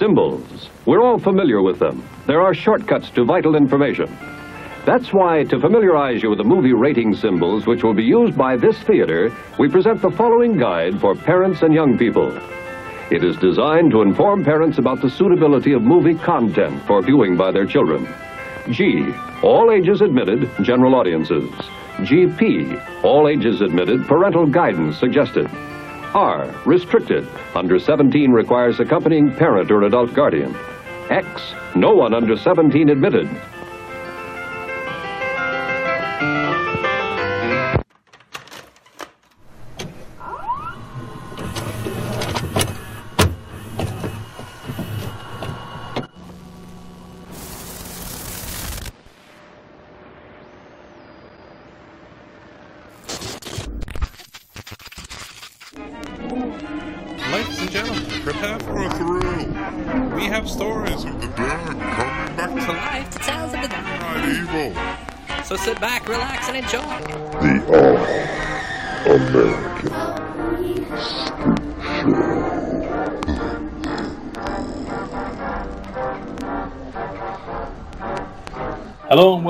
Symbols. We're all familiar with them. There are shortcuts to vital information. That's why, to familiarize you with the movie rating symbols which will be used by this theater, we present the following guide for parents and young people. It is designed to inform parents about the suitability of movie content for viewing by their children. G. All ages admitted, general audiences. GP. All ages admitted, parental guidance suggested. R. Restricted. Under 17 requires accompanying parent or adult guardian. X. No one under 17 admitted.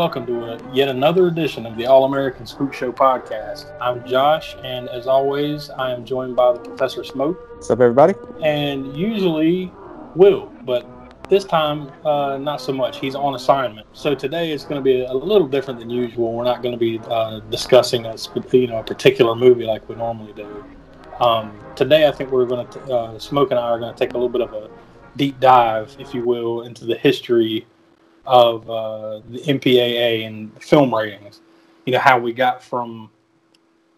Welcome to a, yet another edition of the All American Spook Show podcast. I'm Josh, and as always, I am joined by the Professor Smoke What's up, everybody? and usually Will, but this time uh, not so much. He's on assignment, so today it's going to be a little different than usual. We're not going to be uh, discussing a you know a particular movie like we normally do. Um, today, I think we're going to uh, Smoke and I are going to take a little bit of a deep dive, if you will, into the history of uh, the MPAA and film ratings. You know how we got from,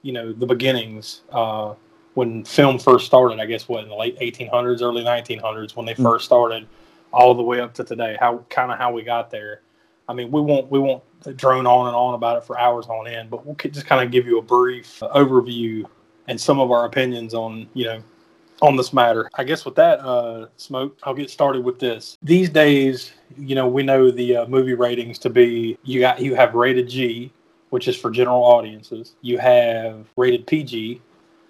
you know, the beginnings uh, when film first started. I guess what in the late 1800s, early 1900s when they first started, all the way up to today. How kind of how we got there. I mean, we won't we won't drone on and on about it for hours on end, but we'll just kind of give you a brief overview and some of our opinions on you know on this matter. I guess with that, uh, smoke, I'll get started with this. These days, you know, we know the uh, movie ratings to be you got you have rated G, which is for general audiences. You have rated PG,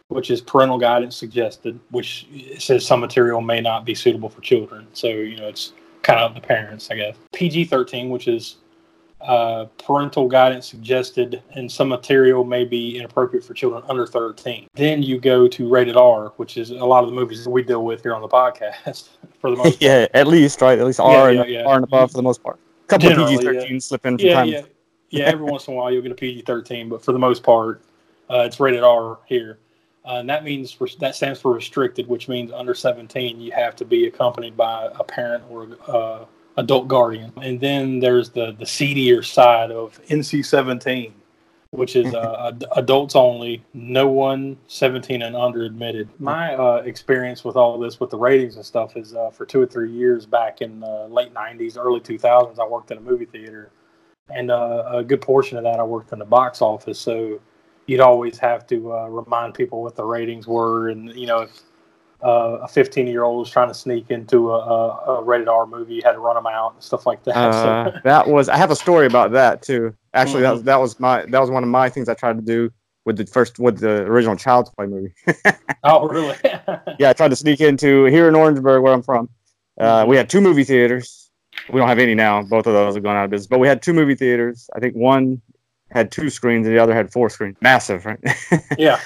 which is parental guidance suggested, which says some material may not be suitable for children. So you know, it's kind of up to parents, I guess. PG thirteen, which is uh, parental guidance suggested, and some material may be inappropriate for children under 13. Then you go to rated R, which is a lot of the movies that we deal with here on the podcast for the most part. yeah, at least right, at least R yeah, and yeah. R and above for the most part. A couple of PG thirteen slip in from Yeah, time. yeah, yeah. Every once in a while you'll get a PG 13, but for the most part, uh, it's rated R here. Uh, and that means that stands for restricted, which means under 17 you have to be accompanied by a parent or uh, adult guardian. And then there's the the seedier side of NC 17, which is uh, ad- adults only, no one 17 and under admitted. My uh, experience with all this, with the ratings and stuff, is uh, for two or three years back in the late 90s, early 2000s, I worked in a movie theater. And uh, a good portion of that I worked in the box office. So you'd always have to uh, remind people what the ratings were. And, you know, if uh, a 15 year old was trying to sneak into a, a, a rated R movie, had to run them out and stuff like that. Uh, so, that was I have a story about that too. Actually, that Mm-hmm. was that was my that was one of my things I tried to do with the first with the original Child's Play movie. oh, really? yeah, I tried to sneak into here in Orangeburg, where I'm from. Uh, we had two movie theaters. We don't have any now. Both of those are gone out of business. But we had two movie theaters. I think one had two screens and the other had four screens. Massive, right? yeah.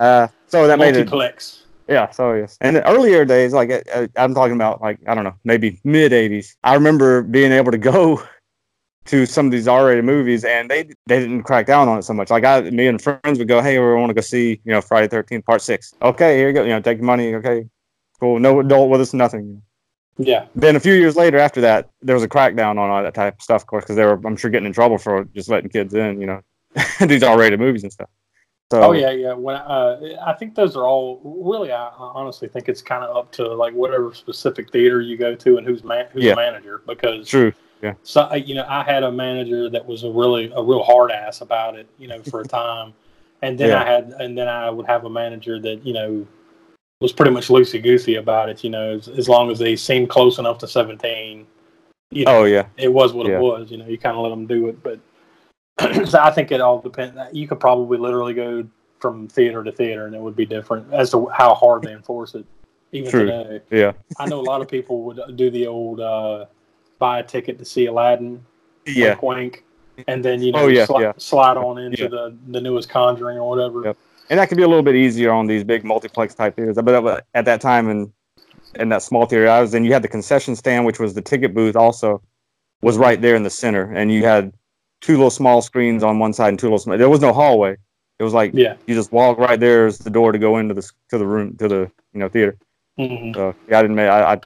uh, so that made it Multiplex. Yeah, so yes. And the earlier days, like uh, I'm talking about, like I don't know, maybe mid '80s. I remember being able to go to some of these R-rated movies, and they they didn't crack down on it so much. Like I, me and friends would go, "Hey, we want to go see, you know, Friday Thirteenth Part Six. Okay, here you go. You know, take your money. Okay, cool. No adult with us, nothing. Yeah. Then a few years later, after that, there was a crackdown on all that type of stuff, of course, because they were, I'm sure, getting in trouble for just letting kids in, you know, these R-rated movies and stuff. So, Oh yeah, yeah. When uh, I think those are all really. I honestly think it's kind of up to like whatever specific theater you go to and who's man who's Yeah. manager because true. Yeah. so you know I had a manager that was a really a real hard ass about it you know for a time, and then Yeah. I had and then I would have a manager that you know was pretty much loosey goosey about it. You know, as, as long as they seemed close enough to seventeen, you know, Oh yeah. it was what Yeah. it was. You know, you kind of let them do it, but so I think it all depends. You could probably literally go from theater to theater, and it would be different as to how hard they enforce it. even True. today. Yeah. I know a lot of people would do the old uh, buy a ticket to see Aladdin, Yeah. wink, wink, and then you know Oh, yeah, sli- yeah. slide on into Yeah. the the newest Conjuring or whatever. Yep. And that could be a little bit easier on these big multiplex type theaters. But but at that time in in that small theater I was in, you had the concession stand, which was the ticket booth also was right there in the center. And you had two little small screens on one side and two little small there was no hallway. It was like Yeah. you just walk right there is the door to go into the to the room to the you know theater. hmm So yeah, I didn't. I, I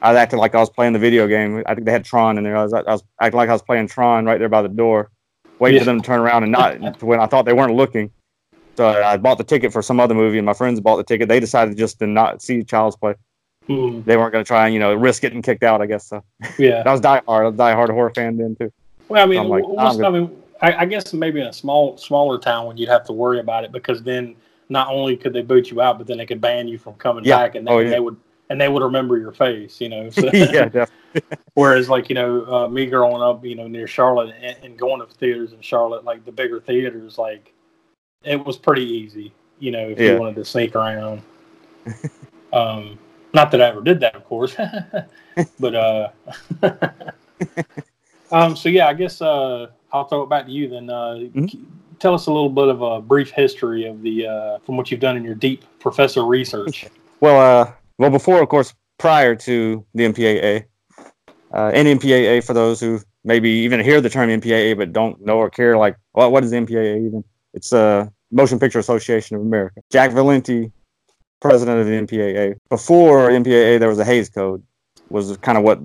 I acted like I was playing the video game. I think they had Tron in there. I was, I was acting like I was playing Tron right there by the door, waiting Yeah. for them to turn around and not when I thought they weren't looking. So I bought the ticket for some other movie, and my friends bought the ticket. They decided just to not see Child's Play. hmm They weren't going to try and you know risk getting kicked out. I guess so. Yeah. I was die hard. I was die hard horror fan then too. Well, I mean, like, what's, I mean, I, I guess maybe in a small smaller town when you'd have to worry about it because then not only could they boot you out, but then they could ban you from coming Yeah. back, and they, Oh, yeah. they would and they would remember your face, you know. So, yeah. Whereas, like you know, uh, me growing up, you know, near Charlotte and, and going to theaters in Charlotte, like the bigger theaters, like it was pretty easy, you know, if Yeah. you wanted to sneak around. um, not that I ever did that, of course, but uh, um, so yeah, I guess uh, I'll throw it back to you then. Uh, Mhm. Tell us a little bit of a brief history of the uh, from what you've done in your deep professor research. Well, uh, well, before, of course, prior to the MPAA, uh, NMPAA, for those who maybe even hear the term MPAA but don't know or care, like, well, what is MPAA even? It's uh, Motion Picture Association of America. Jack Valenti, president of the MPAA. Before MPAA, there was a Hays Code, was kind of what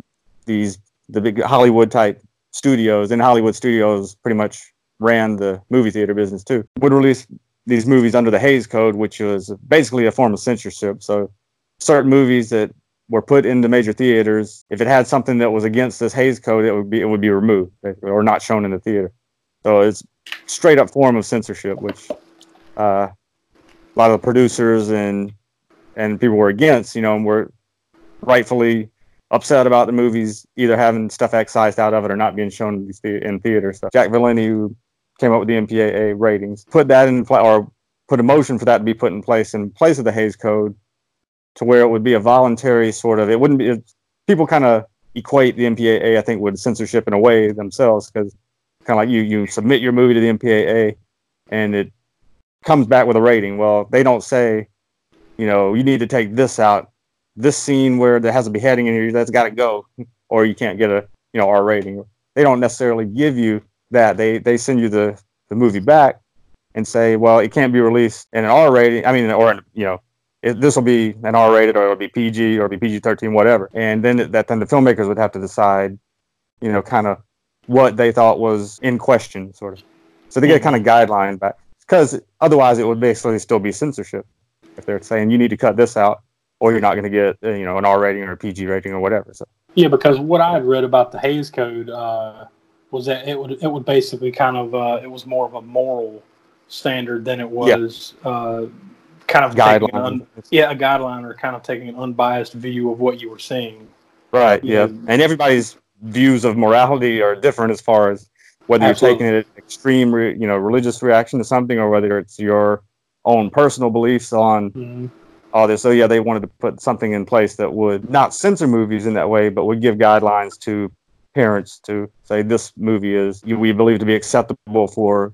these the big Hollywood type studios and Hollywood studios pretty much ran the movie theater business too. Would release these movies under the Hays Code, which was basically a form of censorship. So certain movies that were put into major theaters, if it had something that was against this Hays Code, it would be it would be removed or not shown in the theater. So it's straight up form of censorship, which uh, a lot of the producers and and people were against. You know, and were rightfully upset about the movies either having stuff excised out of it or not being shown in, theaters. So Jack Valenti, who came up with the MPAA ratings, put that in or put a motion for that to be put in place in place of the Hays Code, to where it would be a voluntary sort of. It wouldn't be. It, people kind of equate the MPAA, I think, with censorship in a way themselves, because kind of like you you submit your movie to the MPAA, and it comes back with a rating. Well, they don't say, you know, you need to take this out. This scene where there has a beheading in here, that's got to go, or you can't get a you know R rating. They don't necessarily give you that. They they send you the the movie back and say, well, it can't be released in an R rating. I mean, or you know, this will be an R rated, or it'll be PG, or it'll be PG thirteen, whatever. And then that then the filmmakers would have to decide, you know, kind of what they thought was in question, sort of. So they get a mm-hmm. kind of guideline back, because otherwise it would basically still be censorship if they're saying you need to cut this out, or you're not going to get uh, you know an R rating or a PG rating or whatever. So Yeah, because what I had read about the Hays Code uh, was that it would it would basically kind of uh, it was more of a moral standard than it Yeah. was uh, kind of guideline. un, yeah a guideline or kind of taking an unbiased view of what you were seeing. Right. Yeah. Yeah. And everybody's views of morality are different as far as whether Absolutely. you're taking it extreme, re, you know, religious reaction to something, or whether it's your own personal beliefs on Mhm. All this. So yeah, they wanted to put something in place that would not censor movies in that way, but would give guidelines to parents to say this movie is we believe to be acceptable for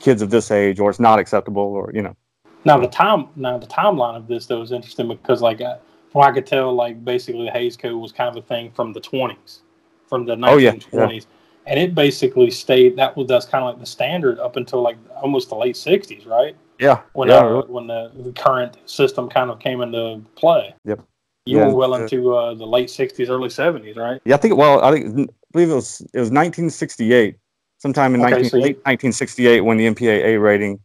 kids of this age, or it's not acceptable, or you know. Now the time now the timeline of this though is interesting because like I, from I could tell, like basically the Hays Code was kind of a thing from the twenties, from the Oh, yeah, nineteen twenties, and it basically stayed that was that's kind of like the standard up until like almost the late sixties, right? Yeah. When yeah. uh, when the, the current system kind of came into play. Yep. You Yeah. were well into uh, the late '60s, early '70s, right? Yeah, I think. Well, I think I believe it was it was 1968, sometime in Okay, 19, so you- late 1968 when the MPAA rating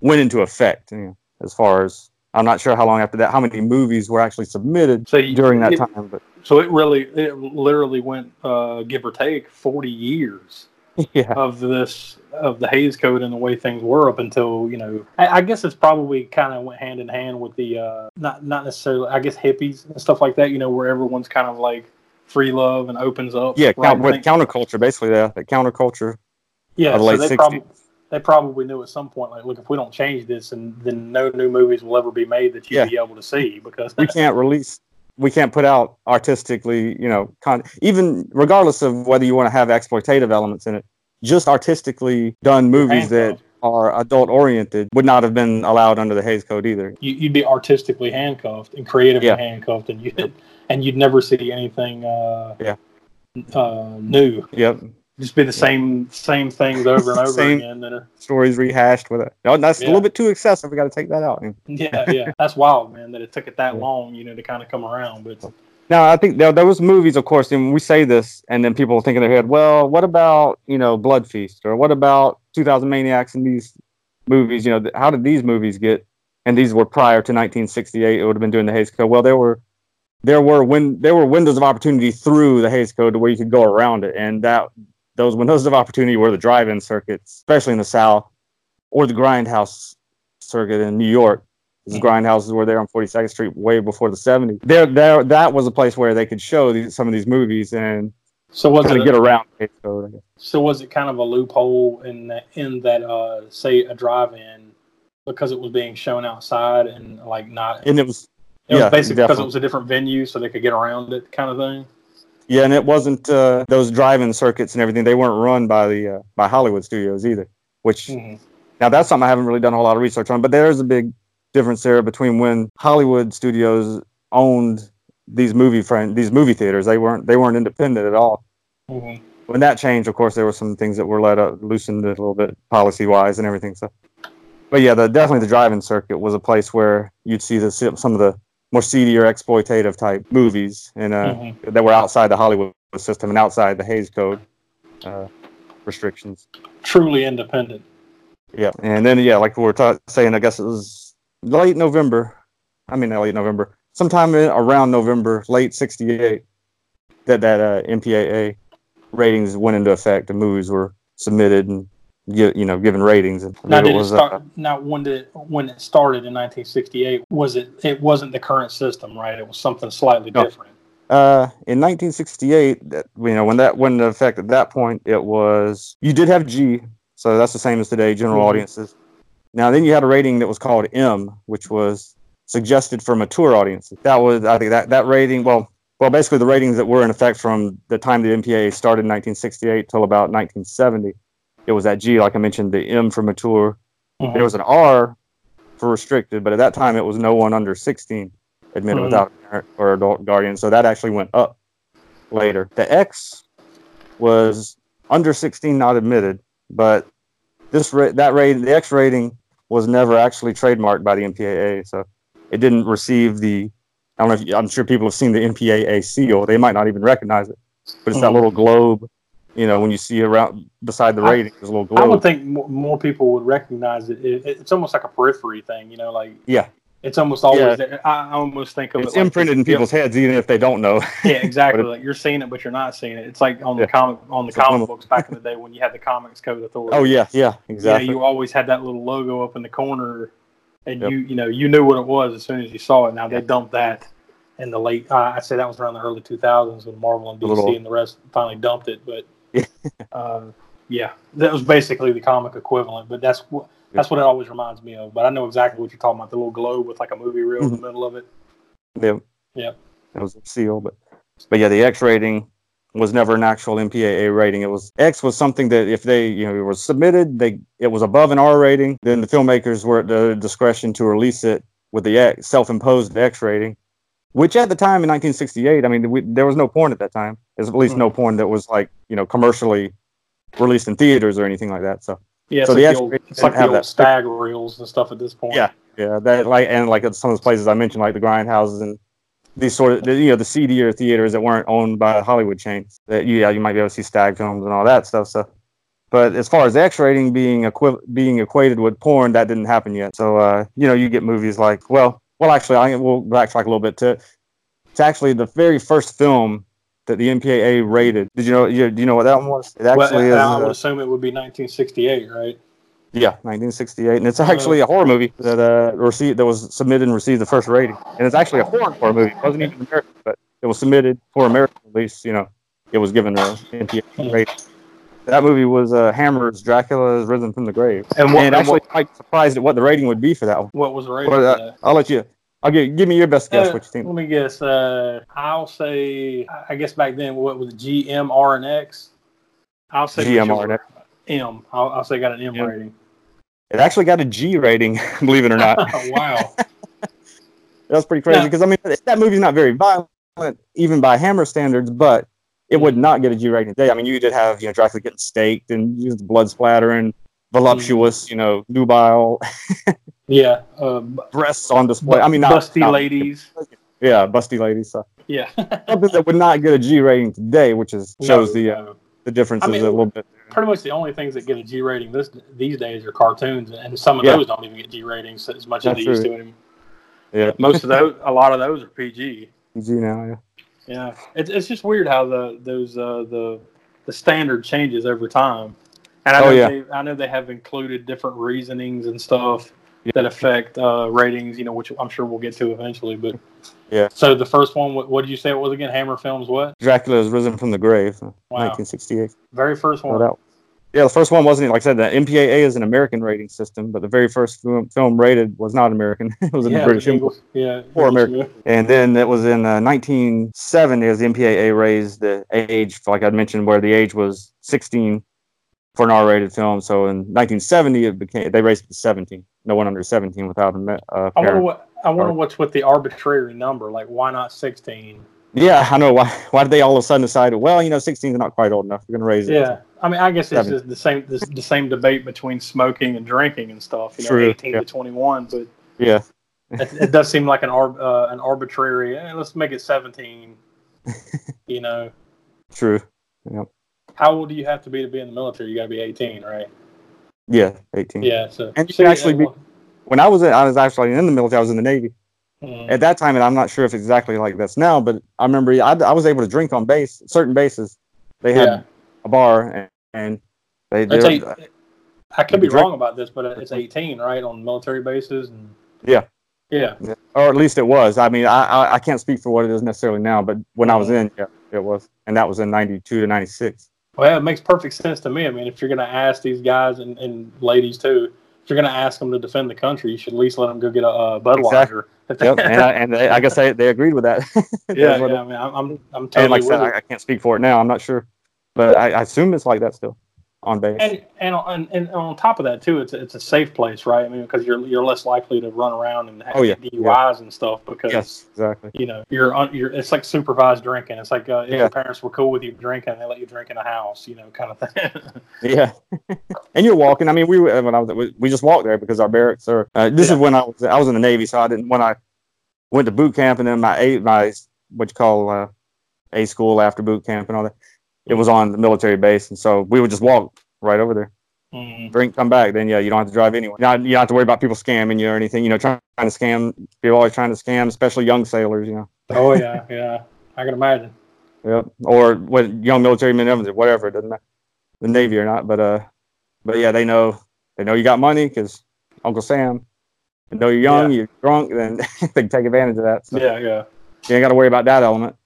went into effect. You know, as far as I'm not sure how long after that, how many movies were actually submitted So you, during that it- time. But So it really, it literally went, uh, give or take, 40 years yeah, of this of the Hays Code and the way things were up until you know. I, I guess it's probably kind of went hand in hand with the uh, not not necessarily. I guess hippies and stuff like that. You know, where everyone's kind of like free love and opens up. yeah, right? with counterculture, basically. Yeah, the counterculture. yeah. the so they 60s. probably they probably knew at some point, like, look, if we don't change this, and then no new movies will ever be made that you'd Yeah. be able to see because we can't release we can't put out artistically you know con- even regardless of whether you want to have exploitative elements in it just artistically done movies that are adult oriented would not have been allowed under the Hays Code either. you, you'd be artistically handcuffed and creatively Yeah. handcuffed, and you would and you'd never see anything uh, Yeah. uh, new. Yep, Just be the same same things over and over Same. again. That uh, are, stories rehashed with it. No, that's a little bit too excessive. We got to take that out. yeah, yeah, that's wild, man. That it took it that Yeah. long, you know, to kind of come around. But Now, I think there, there was movies, of course, and we say this, and then people think in their head, well, what about you know Blood Feast or what about 2000 Maniacs and these movies? You know, th- how did these movies get? And these were prior to 1968. It would have been during the Hays Code. Well, there were there were when there were windows of opportunity through the Hays Code to where you could go around it, and that those windows of opportunity were the drive-in circuits, especially in the South, or the grindhouse circuit in New York. The grindhouses were there on 42nd Street way before the 70s. There, there, that was a place where they could show these, some of these movies and so was kind it of get around the Hays Code. So was it kind of a loophole in that in that uh, say a drive-in because it was being shown outside and like not And it was, it was yeah, basically because it was a different venue so they could get around it kind of thing. Yeah, and it wasn't uh, those drive-in circuits and everything. They weren't run by the uh, by Hollywood studios either. Which Mhm. now that's something I haven't really done a whole lot of research on. But there's a big difference there between when Hollywood studios owned these movie friend these movie theaters. They weren't they weren't independent at all. Mhm. when that changed, of course, there were some things that were let up, loosened a little bit policy wise and everything. So, but yeah, the definitely the drive-in circuit was a place where you'd see the some of the more seedier exploitative type movies and uh, Mhm. that were outside the Hollywood system and outside the Hays Code uh, restrictions. Truly independent. Yeah, and then yeah, like we were ta- saying, I guess it was late November. I mean, late November, sometime in, around November, late '68, that that uh, MPAA ratings went into effect. The movies were submitted and you know given ratings. And Now, did it was, start? uh, now, when did it, when it started in 1968? Was it? It wasn't the current system, right? It was something slightly No. different. Uh, in 1968, that you know when that went into effect at that point, it was you did have G, so that's the same as today, general Mhm. audiences. Now then you had a rating that was called M, which was suggested for mature audiences. That was I think that that rating, well, well basically the ratings that were in effect from the time the MPAA started in 1968 till about 1970. It was that G, like I mentioned, the M for mature. Mhm. There was an R for restricted, but at that time it was no one under 16 admitted Mhm. without a parent or adult guardian. So that actually went up later. The X was under 16 not admitted, but this ra- that rating, the X rating was never actually trademarked by the MPAA, so it didn't receive the. I don't know if I'm sure people have seen the MPAA seal. They might not even recognize it, but it's that Mhm. little globe. You know, when you see around beside the I- rating, there's a little I would globe. think more, more people would recognize it. it. It's almost like a periphery thing, you know, like Yeah, it's almost always. Yeah. I, I almost think of it's it like imprinted this- in people's heads, even if they don't know. Yeah, exactly. Like you're seeing it, but you're not seeing it. It's like on the comic on the It's comic books back in the day when you had the Comics Code Authority. oh yeah, yeah, exactly. Yeah, exactly. you always had that little logo up in the corner, and Yep. you you know you knew what it was as soon as you saw it. Now they dumped that in the late. Uh, I say that was around the early 2000s when Marvel and DC little- and the rest finally dumped it. But Yeah. uh, yeah, that was basically the comic equivalent. But that's what that's what it always reminds me of. But I know exactly what you're talking about—the little globe with like a movie reel in the middle of it. Yeah. Yep. That was a seal, but but yeah, the X rating was never an actual MPAA rating. It was X was something that if they you know it was submitted, they it was above an R rating, then the filmmakers were at the discretion to release it with the X, self-imposed X rating, which at the time in 1968, I mean, we, there was no porn at that time. There's at least no porn that was like you know commercially released in theaters or anything like that. So Yeah, So like the the, X old, it's like have the old that. stag reels and stuff at this point. Yeah. Yeah, that like and like at some of those places I mentioned, like the grindhouses and these sort of the, you know the seedier theaters that weren't owned by Hollywood chains. That yeah, you might be able to see stag films and all that stuff. So, but as far as X rating being equi- being equated with porn, that didn't happen yet. So uh, you know, you get movies like well, well actually, I will backtrack a little bit to it's actually the very first film that the MPAA rated. Did you know? You, do you know what that one was? It Well, actually is. I would uh, assume it would be 1968, right? yeah, 1968, and it's actually a horror movie that uh received that was submitted and received the first rating, and it's actually a foreign horror movie. It wasn't even American, but it was submitted for American release. You know, it was given a MPA rating. That movie was uh, Hammer's Dracula Has Risen from the Grave. And what- and and actually, what- quite surprised at what the rating would be for that one. What was the rating? But, uh? I'll let you. I'll give give me your best guess. Uh, what you think? Let me guess. Uh, I'll say. I guess back then, what was it? G M R and X. I'll say GMR and whichever- M. I'll, I'll say got an M Yeah. rating. It actually got a G rating, believe it or not. wow. That's pretty crazy Now- because I mean that movie's not very violent, even by Hammer standards, but it would not get a G rating today. I mean, you did have you know Dracula getting staked and you know, blood splattering, voluptuous, you know, nubile Yeah. Bu- breasts on display. I mean, not, busty not- ladies. Yeah, busty ladies. So Yeah. something that would not get a G rating today, which is shows No, the uh, the differences I mean, a little bit. pretty much the only things that get a G rating this these days are cartoons, and some of Yeah. those don't even get G ratings as much as That's they used to anymore. Yeah, Most of those, a lot of those are PG. G now. Yeah. Yeah, it's it's just weird how the those uh, the the standard changes over time, and I Oh, know yeah. they I know they have included different reasonings and stuff Yeah. that affect uh, ratings. You know, which I'm sure we'll get to eventually. But Yeah. So the first one, what, what did you say it was again? Hammer Films, what? Dracula has risen from the grave, Wow. 1968. Very first one. yeah, the first one wasn't like I said. The MPAA is an American rating system, but the very first film, film rated was not American. it was a yeah, British English, yeah, For English America. And then it was in uh, 1970 as the MPAA raised the age, like I mentioned, where the age was 16 for an R-rated film. So in 1970, it became they raised it to 17. No one under 17 without a uh, I wonder what I wonder what's with the arbitrary number. Like, why not 16? Yeah, I know. Why? Why did they all of a sudden decide? Well, you know, 16 is not quite old enough. We're going to raise it. Yeah, I mean, I guess it's the same the, the same debate between smoking and drinking and stuff. You know, True, 18 yeah. to 21, but Yeah. it, it does seem like an ar- uh, an arbitrary. eh, let's make it 17. you know, True. Yeah. How old do you have to be to be in the military? You got to be 18, right? Yeah. 18. Yeah. So And you so, can actually be- When I was in, I was actually in the military. I was in the Navy. mm, At that time, and I'm not sure if it's exactly like this now, but I remember I, I was able to drink on base. Certain bases, they had yeah. a bar, and, and they they eight, I could be drink- wrong about this, but it's 18, right, on military bases. And, Yeah. Yeah. or at least it was. I mean, I, I I can't speak for what it is necessarily now, but when I was Mhm. in, yeah, it was, and that was in '92 to '96. Well, it makes perfect sense to me. I mean, if you're going to ask these guys and, and ladies too, if you're going to ask them to defend the country, you should at least let them go get a, uh Budweiser. They- Yep, and I, and they, I guess they, they agreed with that. yeah, yeah. I mean, I'm I'm, I'm And like I said. I, I can't speak for it now. I'm not sure, but I, I assume it's like that still on base. And, and and and on top of that too, it's it's a safe place, right? I mean, because you're you're less likely to run around and have Oh, yeah, DUIs and stuff because yes, exactly. you know you're un, you're it's like supervised drinking. It's like uh, if Yeah. your parents were cool with you drinking, they let you drink in a house, you know, kind of thing. Yeah, and you're walking. I mean, we when I was we, just walked there because our barracks are. Uh, this Yeah. is when I was I was in the Navy, so I didn't when I went to boot camp and then my a my what you call uh, a school after boot camp and all that. It was on the military base, and so we would just walk right over there, Mm. drink, come back. Then yeah, you don't have to drive anywhere. You don't, you don't have to worry about people scamming you or anything. You know, trying, trying to scam. People always trying to scam, especially young sailors. You know. Oh yeah, yeah. I can imagine. Yep. Or what young military men, whatever. It doesn't matter, the Navy or not. But uh, but yeah, they know they know you got money because Uncle Sam. They know you're young, Yeah. you're drunk, then they can take advantage of that. So Yeah, yeah. you ain't got to worry about that element.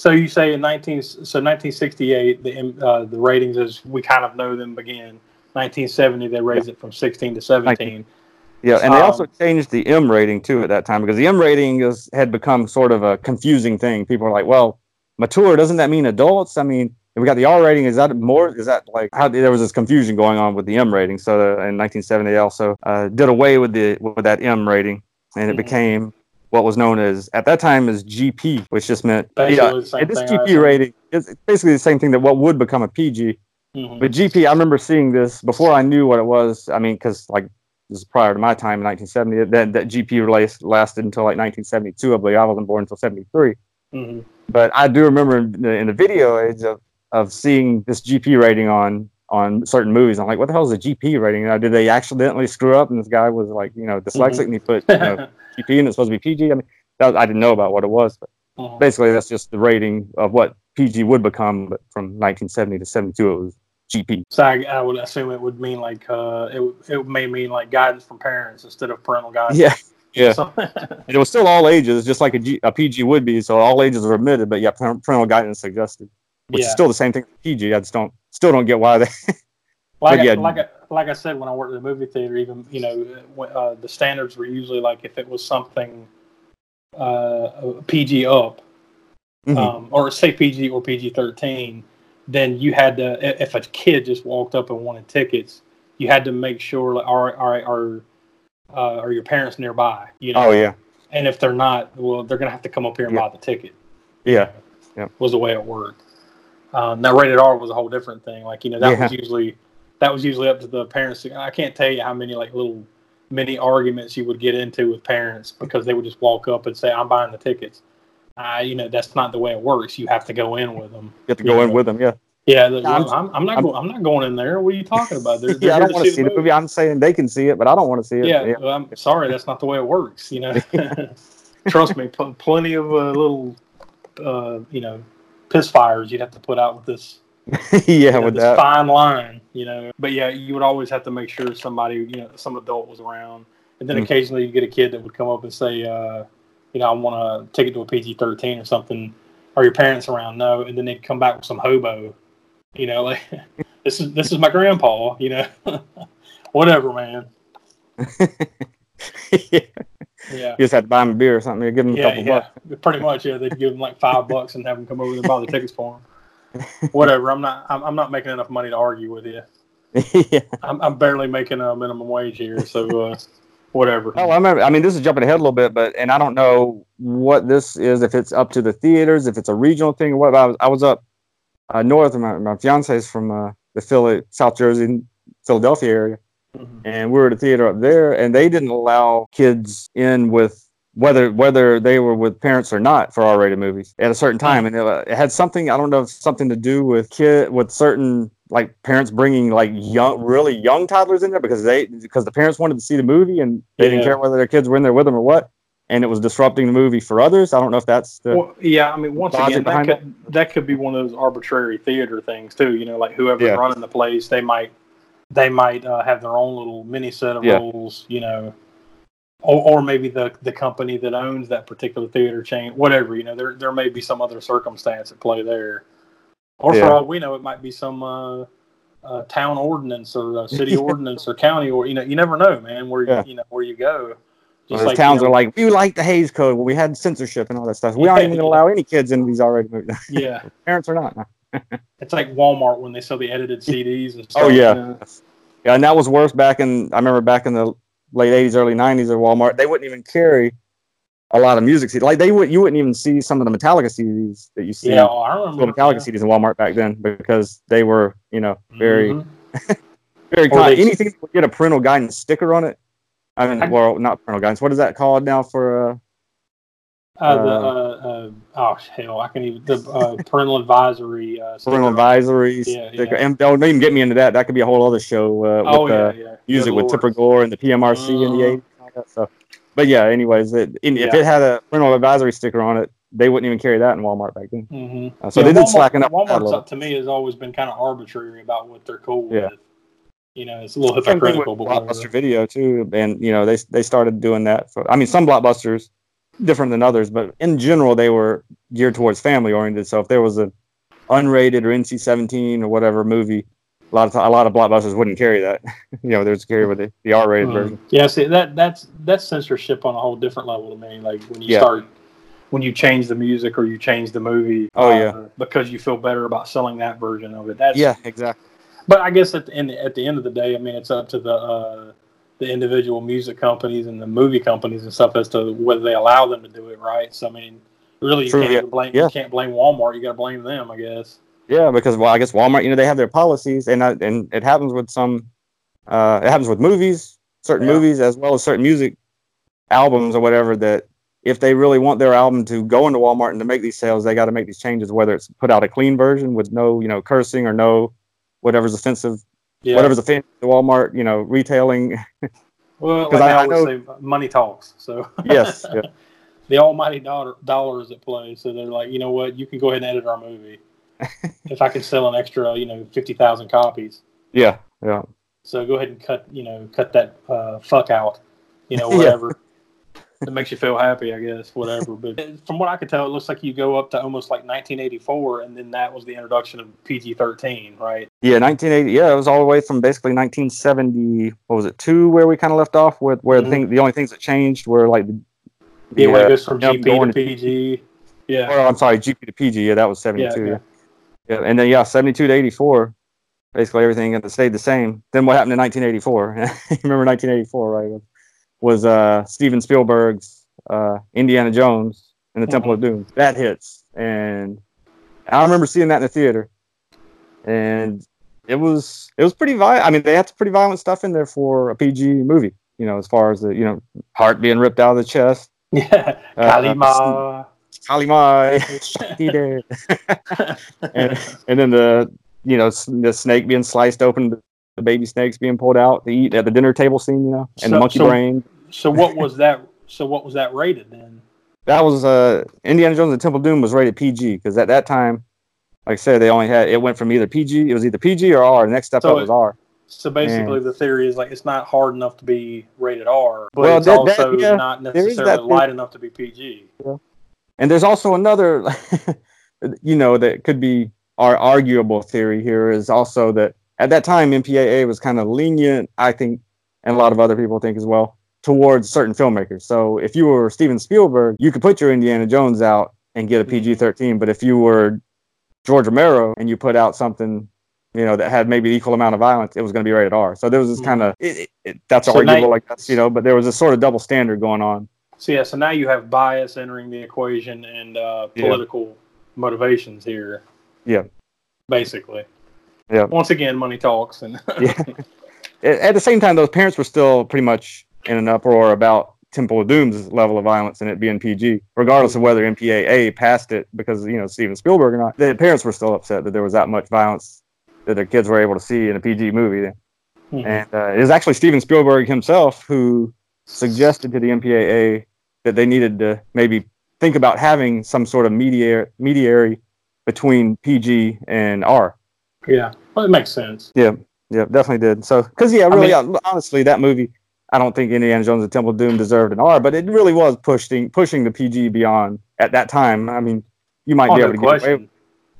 So you say in 19 so 1968 the uh, the ratings as we kind of know them began. 1970 they raised it from 16 to 17. Yeah, and they also Um, changed the M rating too at that time because the M rating is had become sort of a confusing thing. People are like, "Well, mature doesn't that mean adults?" I mean, we got the R rating. Is that more? Is that like how there was this confusion going on with the M rating? So uh, in 1970, they also uh, did away with the with that M rating, and it Mhm. became what was known as at that time as GP, which just meant Basically yeah, same this GP rating is basically the same thing that what would become a PG. Mhm. But GP, I remember seeing this before I knew what it was. I mean, because like this is prior to my time in 1970. That that GP release lasted until like 1972. I believe I wasn't born until 73. Mhm. But I do remember in the, in the video age of, of seeing this GP rating on on certain movies. I'm like, what the hell is a GP rating? Now, did they accidentally screw up and this guy was like, you know, dyslexic and he put you know, GP and it's supposed to be PG? I mean, that, I didn't know about what it was, but Mhm. basically that's just the rating of what PG would become. But from 1970 to 72, it was GP. So I, I would assume it would mean like uh, it it may mean like guidance from parents instead of parental guidance. Yeah, yeah. So- it was still all ages, just like a, G, a PG would be. So all ages are admitted, but yeah, parental guidance suggested, which yeah. is still the same thing as PG. I just don't still don't get why they. Like yeah. I, like I, like I said when I worked at the movie theater, even you know uh, the standards were usually like if it was something uh, PG up, Mhm. um, or say PG or PG thirteen, then you had to if a kid just walked up and wanted tickets, you had to make sure like all right, all right, are uh, are your parents nearby? You know, oh yeah, and if they're not, well, they're gonna have to come up here and Yeah. buy the ticket. Yeah. Yeah, was the way it worked. Um, now rated R was a whole different thing. Like you know that was usually that was usually up to the parents. I can't tell you how many like little mini arguments you would get into with parents because they would just walk up and say, "I'm buying the tickets." Uh, you know that's not the way it works. You have to go in with them. you have to go in with them. Yeah, Yeah, the, I'm- I'm, I'm, not I'm- going. I'm not going in there. What are you talking about? They're, they're yeah. I don't want to see the movie. I'm saying they can see it, but I don't want to see it. yeah, well, I'm sorry, that's not the way it works. You know, trust me, pl- plenty of uh, little, uh, you know, piss fires you'd have to put out with this yeah, you know, with this that. fine line, you know. But yeah, you would always have to make sure somebody, you know, some adult was around. And then Mhm. occasionally you get a kid that would come up and say, uh, you know, I want to take it to a PG 13 or something. Are your parents around? No. And then they'd come back with some hobo, you know, like, this is this is my grandpa, you know. Whatever, man. yeah. Yeah. You just had to buy them a beer or something. You give them a Yeah, couple yeah, pretty much. Yeah, they'd give them like five bucks and have them come over and buy the tickets for them. Whatever. I'm not. I'm, I'm not making enough money to argue with you. yeah. I'm, I'm barely making a minimum wage here, so uh, whatever. Oh, I remember. I mean, this is jumping ahead a little bit, but and I don't know what this is. If it's up to the theaters, if it's a regional thing, or what. I was, I was up uh, north. My, my fiance is from uh, the Philly, South Jersey, Philadelphia area, Mhm. and we were at a theater up there, and they didn't allow kids in with whether whether they were with parents or not for R-rated movies at a certain time, and it, it had something. I don't know something to do with kid with certain like parents bringing like young, really young toddlers in there because they because the parents wanted to see the movie and they didn't care whether their kids were in there with them or what, and it was disrupting the movie for others. I don't know if that's the Well, yeah, I mean, once again, that could that could be one of those arbitrary theater things too. You know, like whoever's Yeah. running the place, they might they might uh, have their own little mini set of Yeah. rules. You know, or, or maybe the the company that owns that particular theater chain, whatever. You know, there there may be some other circumstance at play there, or Yeah. for all we know, it might be some. Uh, uh, town ordinance or uh, city ordinance or county or you know you never know man where Yeah. you know where you go Those like, towns you know, are like, we like the Hays Code. Well, we had censorship and all that stuff. We aren't even going to allow any kids in these already yeah Parents are not. It's like Walmart when they sell the edited CDs and stuff. Oh, yeah. you know? Yeah, and that was worse back in. I remember back in the late '80s, early '90s at Walmart. They wouldn't even carry a lot of music CDs. Like they would, you wouldn't even see some of the Metallica CDs that you see. Yeah, I remember. the Metallica CDs in Walmart back then because they were, you know, very, Mhm. very Or kind. they- Anything that would get a parental guidance sticker on it. I mean, I- well, not parental guidance. What is that called now for? Uh, Uh, the, Uh, uh, uh, oh hell, I can even the uh, parental advisory. Uh, parental advisories. Yeah, yeah. And don't even get me into that. That could be a whole other show. Uh, Oh with, yeah, uh, yeah. music Good with Tipper Gore and the PMRC in the. 80s and all that stuff. But yeah, anyways, it, and if it had a parental advisory sticker on it, they wouldn't even carry that in Walmart back then. Mhm. Uh, so Yeah, they did Walmart- slacken up. on that Walmart's up to me has always been kind of arbitrary about what they're cool Yeah. with. You know, it's a little Same thing with hypocritical, but. Blockbuster Video too, and you know they they started doing that. For, I mean, some blockbusters different than others, but in general they were geared towards family oriented. So if there was a unrated or NC-17 or whatever movie, a lot of ti- a lot of blockbusters wouldn't carry that. you know, there's carry with the, the R-rated Mhm. version. Yeah, see that that's that's censorship on a whole different level to me. Like when you Yeah. start when you change the music or you change the movie. Oh, uh, yeah. because you feel better about selling that version of it. That's Yeah, exactly. But I guess at the end at the end of the day, I mean, it's up to the uh, the individual music companies and the movie companies and stuff as to whether they allow them to do it, right? So I mean, really, you True, can't yeah. even blame Yeah. you can't blame Walmart. You got to blame them, I guess. Yeah, because well, I guess Walmart, you know, they have their policies, and I, and it happens with some, uh, it happens with movies, certain Yeah. movies as well as certain music albums or whatever. That if they really want their album to go into Walmart and to make these sales, they got to make these changes. Whether it's put out a clean version with no, you know, cursing or no whatever's offensive, Yeah. whatever's offensive to Walmart, you know, retailing. Well, 'Cause like I, I- know- say, money talks. So yes, yeah. the almighty dollar dollars at play. So they're like, you know what, you can go ahead and edit our movie if I can sell an extra, you know, fifty thousand copies. yeah, yeah. So go ahead and cut, you know, cut that uh, fuck out, you know, whatever. It makes you feel happy, I guess, whatever. But from what I could tell, it looks like you go up to almost like 1984, and then that was the introduction of PG 13, right? Yeah, 1980. Yeah, it was all the way from basically 1970. What was it? Two, where we kind of left off with where Mhm. the thing, the only things that changed were like the. Yeah, when the, it goes from yep, GP to PG. Yeah. Well, I'm sorry, GP to PG. Yeah, that was 72. Yeah, Yeah, yeah. yeah. and then yeah, 72 to 84. Basically, everything had stayed the same. Then what happened in 1984? Remember 1984, right? Was, uh, Steven Spielberg's uh, Indiana Jones and the Temple of Doom. That hits, and I remember seeing that in the theater, and it was it was pretty violent. I mean, they had some pretty violent stuff in there for a PG movie. You know, as far as the you know heart being ripped out of the chest, Yeah. Uh, Kali Ma. Shakti dead. and and then the you know the snake being sliced open, the baby snakes being pulled out to eat at the dinner table scene, you know, and the monkey so- brain. so what was that? So what was that rated then? That was uh Indiana Jones and the Temple of Doom was rated PG because at that time, like I said, they only had it went from either PG, it was either PG or R. The next step So up it- was R. So basically, the theory is like it's not hard enough to be rated R, but Well, it's that- that- also yeah, not necessarily that light enough to be PG. And there's also another, you know, that could be our arguable theory here is also that at that time MPAA was kind of lenient, I think, and a lot of other people think as well, towards certain filmmakers. So if you were Steven Spielberg, you could put your Indiana Jones out and get a PG-13, but if you were George Romero and you put out something, you know, that had maybe equal amount of violence, it was going to be rated R. So there was this kind of that's So now- arguable, I guess, you know, but there was a sort of double standard going on. So yeah, so now you have bias entering the equation and uh, Yeah. political motivations here. Yeah. Basically. Yeah. Once again, money talks, and Yeah. at the same time, those parents were still pretty much in an uproar about Temple of Doom's level of violence and it being PG, regardless of whether MPAA passed it because you know Steven Spielberg or not. The parents were still upset that there was that much violence that their kids were able to see in a PG movie. Mhm. And uh, it was actually Steven Spielberg himself who suggested to the MPAA that they needed to maybe think about having some sort of mediator mediary between PG and R. yeah, well, it makes sense. Yeah, yeah, definitely did. So, because yeah, really, mean- uh, honestly, that movie, I don't think Indiana Jones and Temple of Doom deserved an R, but it really was pushing pushing the PG beyond at that time. I mean, you might Oh, be able to get away.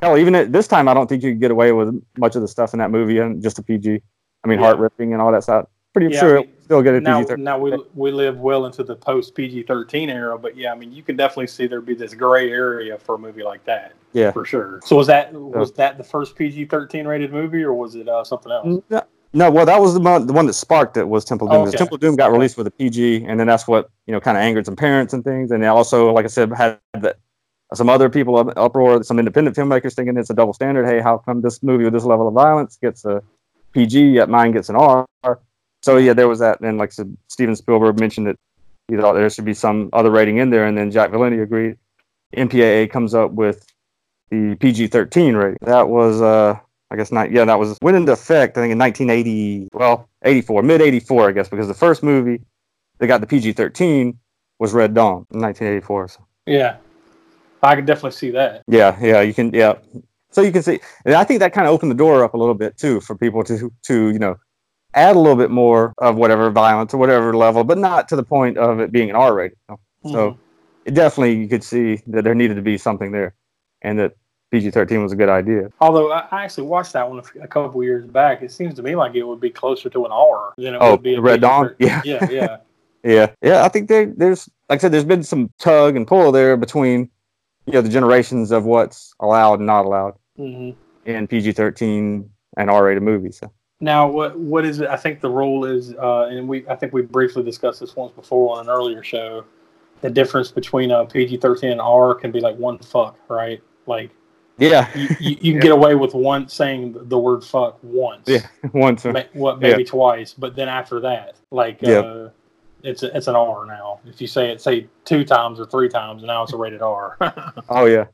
Hell, even at this time, I don't think you could get away with much of the stuff in that movie and just a PG. I mean, Yeah. heart ripping and all that stuff. Pretty Yeah, sure I mean, it still get a Now, PG thirteen. now we we live well into the post PG thirteen era, but yeah, I mean, you can definitely see there'd be this gray area for a movie like that. Yeah. for sure. So was that was that the first PG thirteen rated movie, or was it uh, something else? No, no, well, that was the one, the one that sparked it was Temple Doom. Okay. Temple Doom got released with a PG, and then that's what you know kind of angered some parents and things. And also, like I said, had the, some other people up, uproar, some independent filmmakers thinking it's a double standard. Hey, how come this movie with this level of violence gets a PG, yet mine gets an R? So yeah, there was that. And like I said, Steven Spielberg mentioned that he thought there should be some other rating in there, and then Jack Valenti agreed. MPAA comes up with the PG-13 rating. That was uh I guess not. Yeah, that was went into effect. I think in 1980. Well, 84, mid 84, I guess, because the first movie that got the PG-13 was Red Dawn in 1984. So, Yeah, I could definitely see that. yeah, yeah, you can. Yeah, so you can see, and I think that kind of opened the door up a little bit too for people to to you know add a little bit more of whatever violence or whatever level, but not to the point of it being an R rated. So Mhm. it definitely you could see that there needed to be something there, and that PG-13 was a good idea. Although I actually watched that one a couple years back, it seems to me like it would be closer to an R than it Oh, would be a Red Dawn? PG-13. Yeah. yeah, yeah. Yeah, yeah. I think there, there's, like I said, there's been some tug and pull there between, you know, the generations of what's allowed and not allowed hmm in PG-13 and R-rated movies. So, Now, what what is it? I think the rule is, uh, and we I think we briefly discussed this once before on an earlier show. The difference between a PG thirteen and R can be like one fuck, right? Like yeah, you, you, you can get away with one saying the word fuck once, Yeah. once. Ma- what maybe twice, but then after that, like Yeah. uh, it's a, it's an R now. If you say it say two times or three times, now it's a rated R. Oh yeah.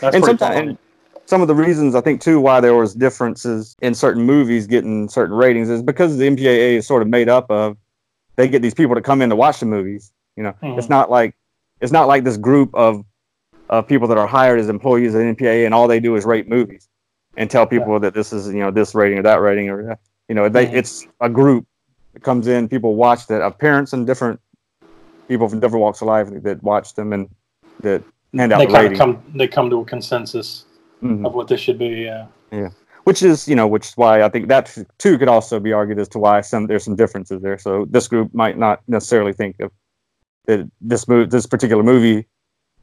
That's and sometimes, some of the reasons I think too why there was differences in certain movies getting certain ratings is because the MPAA is sort of made up of they get these people to come in to watch the movies. You know, Mhm. it's not like it's not like this group of of people that are hired as employees at MPAA and all they do is rate movies and tell people that this is you know this rating or that rating or you know they Mhm. it's a group that comes in people watch that of parents and different people from different walks of life that watch them and that hand out they the kind of come they come to a consensus Mhm. of what this should be. Yeah. which is you know which is why I think that too could also be argued as to why some there's some differences there. So this group might not necessarily think of that this move this particular movie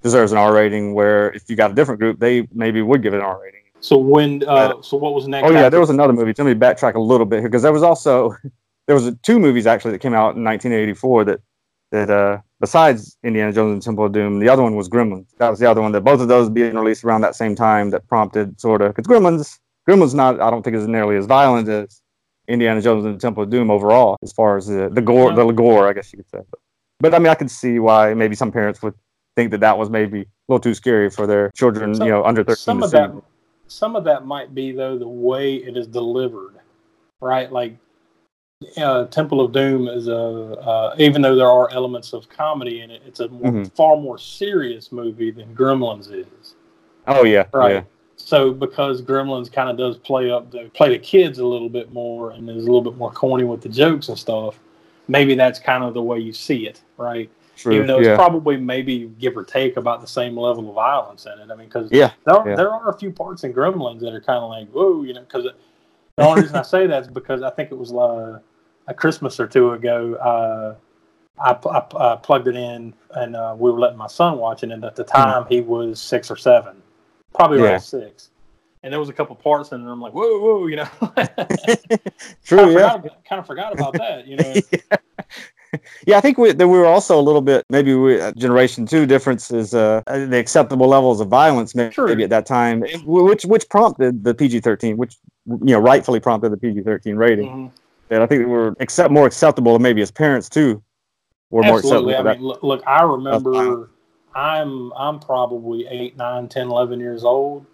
deserves an R rating, where if you got a different group, they maybe would give it an R rating. So when uh, so what was next? Oh yeah, after- there was another movie. Let me backtrack a little bit here because there was also there was two movies actually that came out in 1984 that that uh besides Indiana Jones and Temple of Doom, the other one was Gremlins. That was the other one that both of those being released around that same time that prompted sort of because Gremlins Gremlins not I don't think is nearly as violent as Indiana Jones and the Temple of Doom overall as far as the the gore the gore I guess you could say. But, but I mean I could see why maybe some parents would think that that was maybe a little too scary for their children, Some- you know, under 13 some of that some of that might be though the way it is delivered right like uh, temple of doom is a uh, even though there are elements of comedy in it it's a more, Mhm. far more serious movie than gremlins is Oh yeah, right yeah. so because gremlins kind of does play up the play the kids a little bit more and is a little bit more corny with the jokes and stuff maybe that's kind of the way you see it right True. even though it's probably maybe give or take about the same level of violence in it. I mean, because Yeah, there, are, yeah. there are a few parts in Gremlins that are kind of like, whoa, you know, because the only reason I say that is because I think it was uh, a Christmas or two ago. Uh, I, I, I plugged it in and uh, we were letting my son watch it. And at the time, he was six or seven, probably Hmm. Yeah. around six. And there was a couple parts in it, and I'm like, whoa, whoa, you know. True, kind, of yeah. forgot, kind of forgot about that, you know. Yeah, I think we, that we were also a little bit maybe we, uh, generation two differences, uh, the acceptable levels of violence maybe, True. at that time, which which prompted the PG thirteen, which you know rightfully prompted the PG thirteen rating. Mhm. That I think we were accept more acceptable and maybe as parents too, were more acceptable. Absolutely. I mean, look, look I remember. I'm I'm probably eight, nine, 10, 11 years old,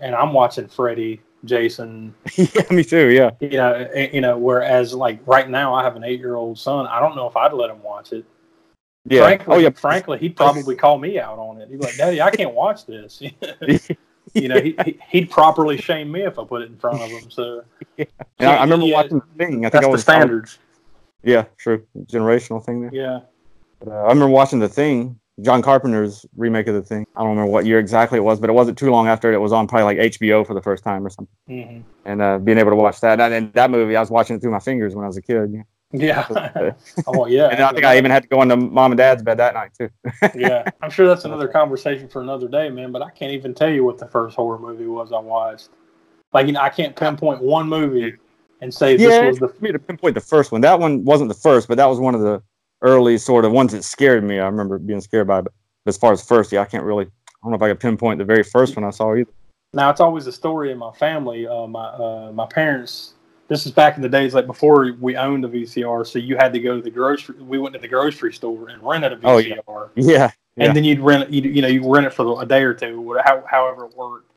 and I'm watching Freddy, Jason. yeah, me too. Yeah, You know, eh, you know. Whereas, like right now, I have an eight-year-old son. I don't know if I'd let him watch it. yeah. Frankly, oh yeah, frankly, he'd probably call me out on it. He'd be like, "Daddy, I can't watch this." you know, he, he, he'd properly shame me if I put it in front of him. So And I, I remember Yeah, watching the thing. I think that's I the was standards. Yeah, true. Generational thing there. Yeah. But, uh, I remember watching the thing, John Carpenter's remake of the thing. I don't remember what year exactly it was, but it wasn't too long after it was on probably like HBO for the first time or something. hmm And uh, being able to watch that, and, and that movie, I was watching it through my fingers when I was a kid. Yeah. Oh yeah. And I think I even had to go into mom and dad's bed that night too. yeah, I'm sure that's another conversation for another day, man. But I can't even tell you what the first horror movie was I watched. Like, you know, I can't pinpoint one movie and say this yeah, was the. for me to pinpoint the first one. That one wasn't the first, but that was one of the early sort of ones that scared me. I remember being scared by. it. But as far as first, yeah, I can't really. I don't know if I could pinpoint the very first one I saw either. Now it's always a story in my family. Uh, my uh, my parents. This is back in the days like before we owned a VCR, so you had to go to the grocery. We went to the grocery store and rented a VCR, Oh, yeah. Yeah, yeah. and then you'd rent it. You, you know, you rent it for a day or two, whatever, how, however it worked.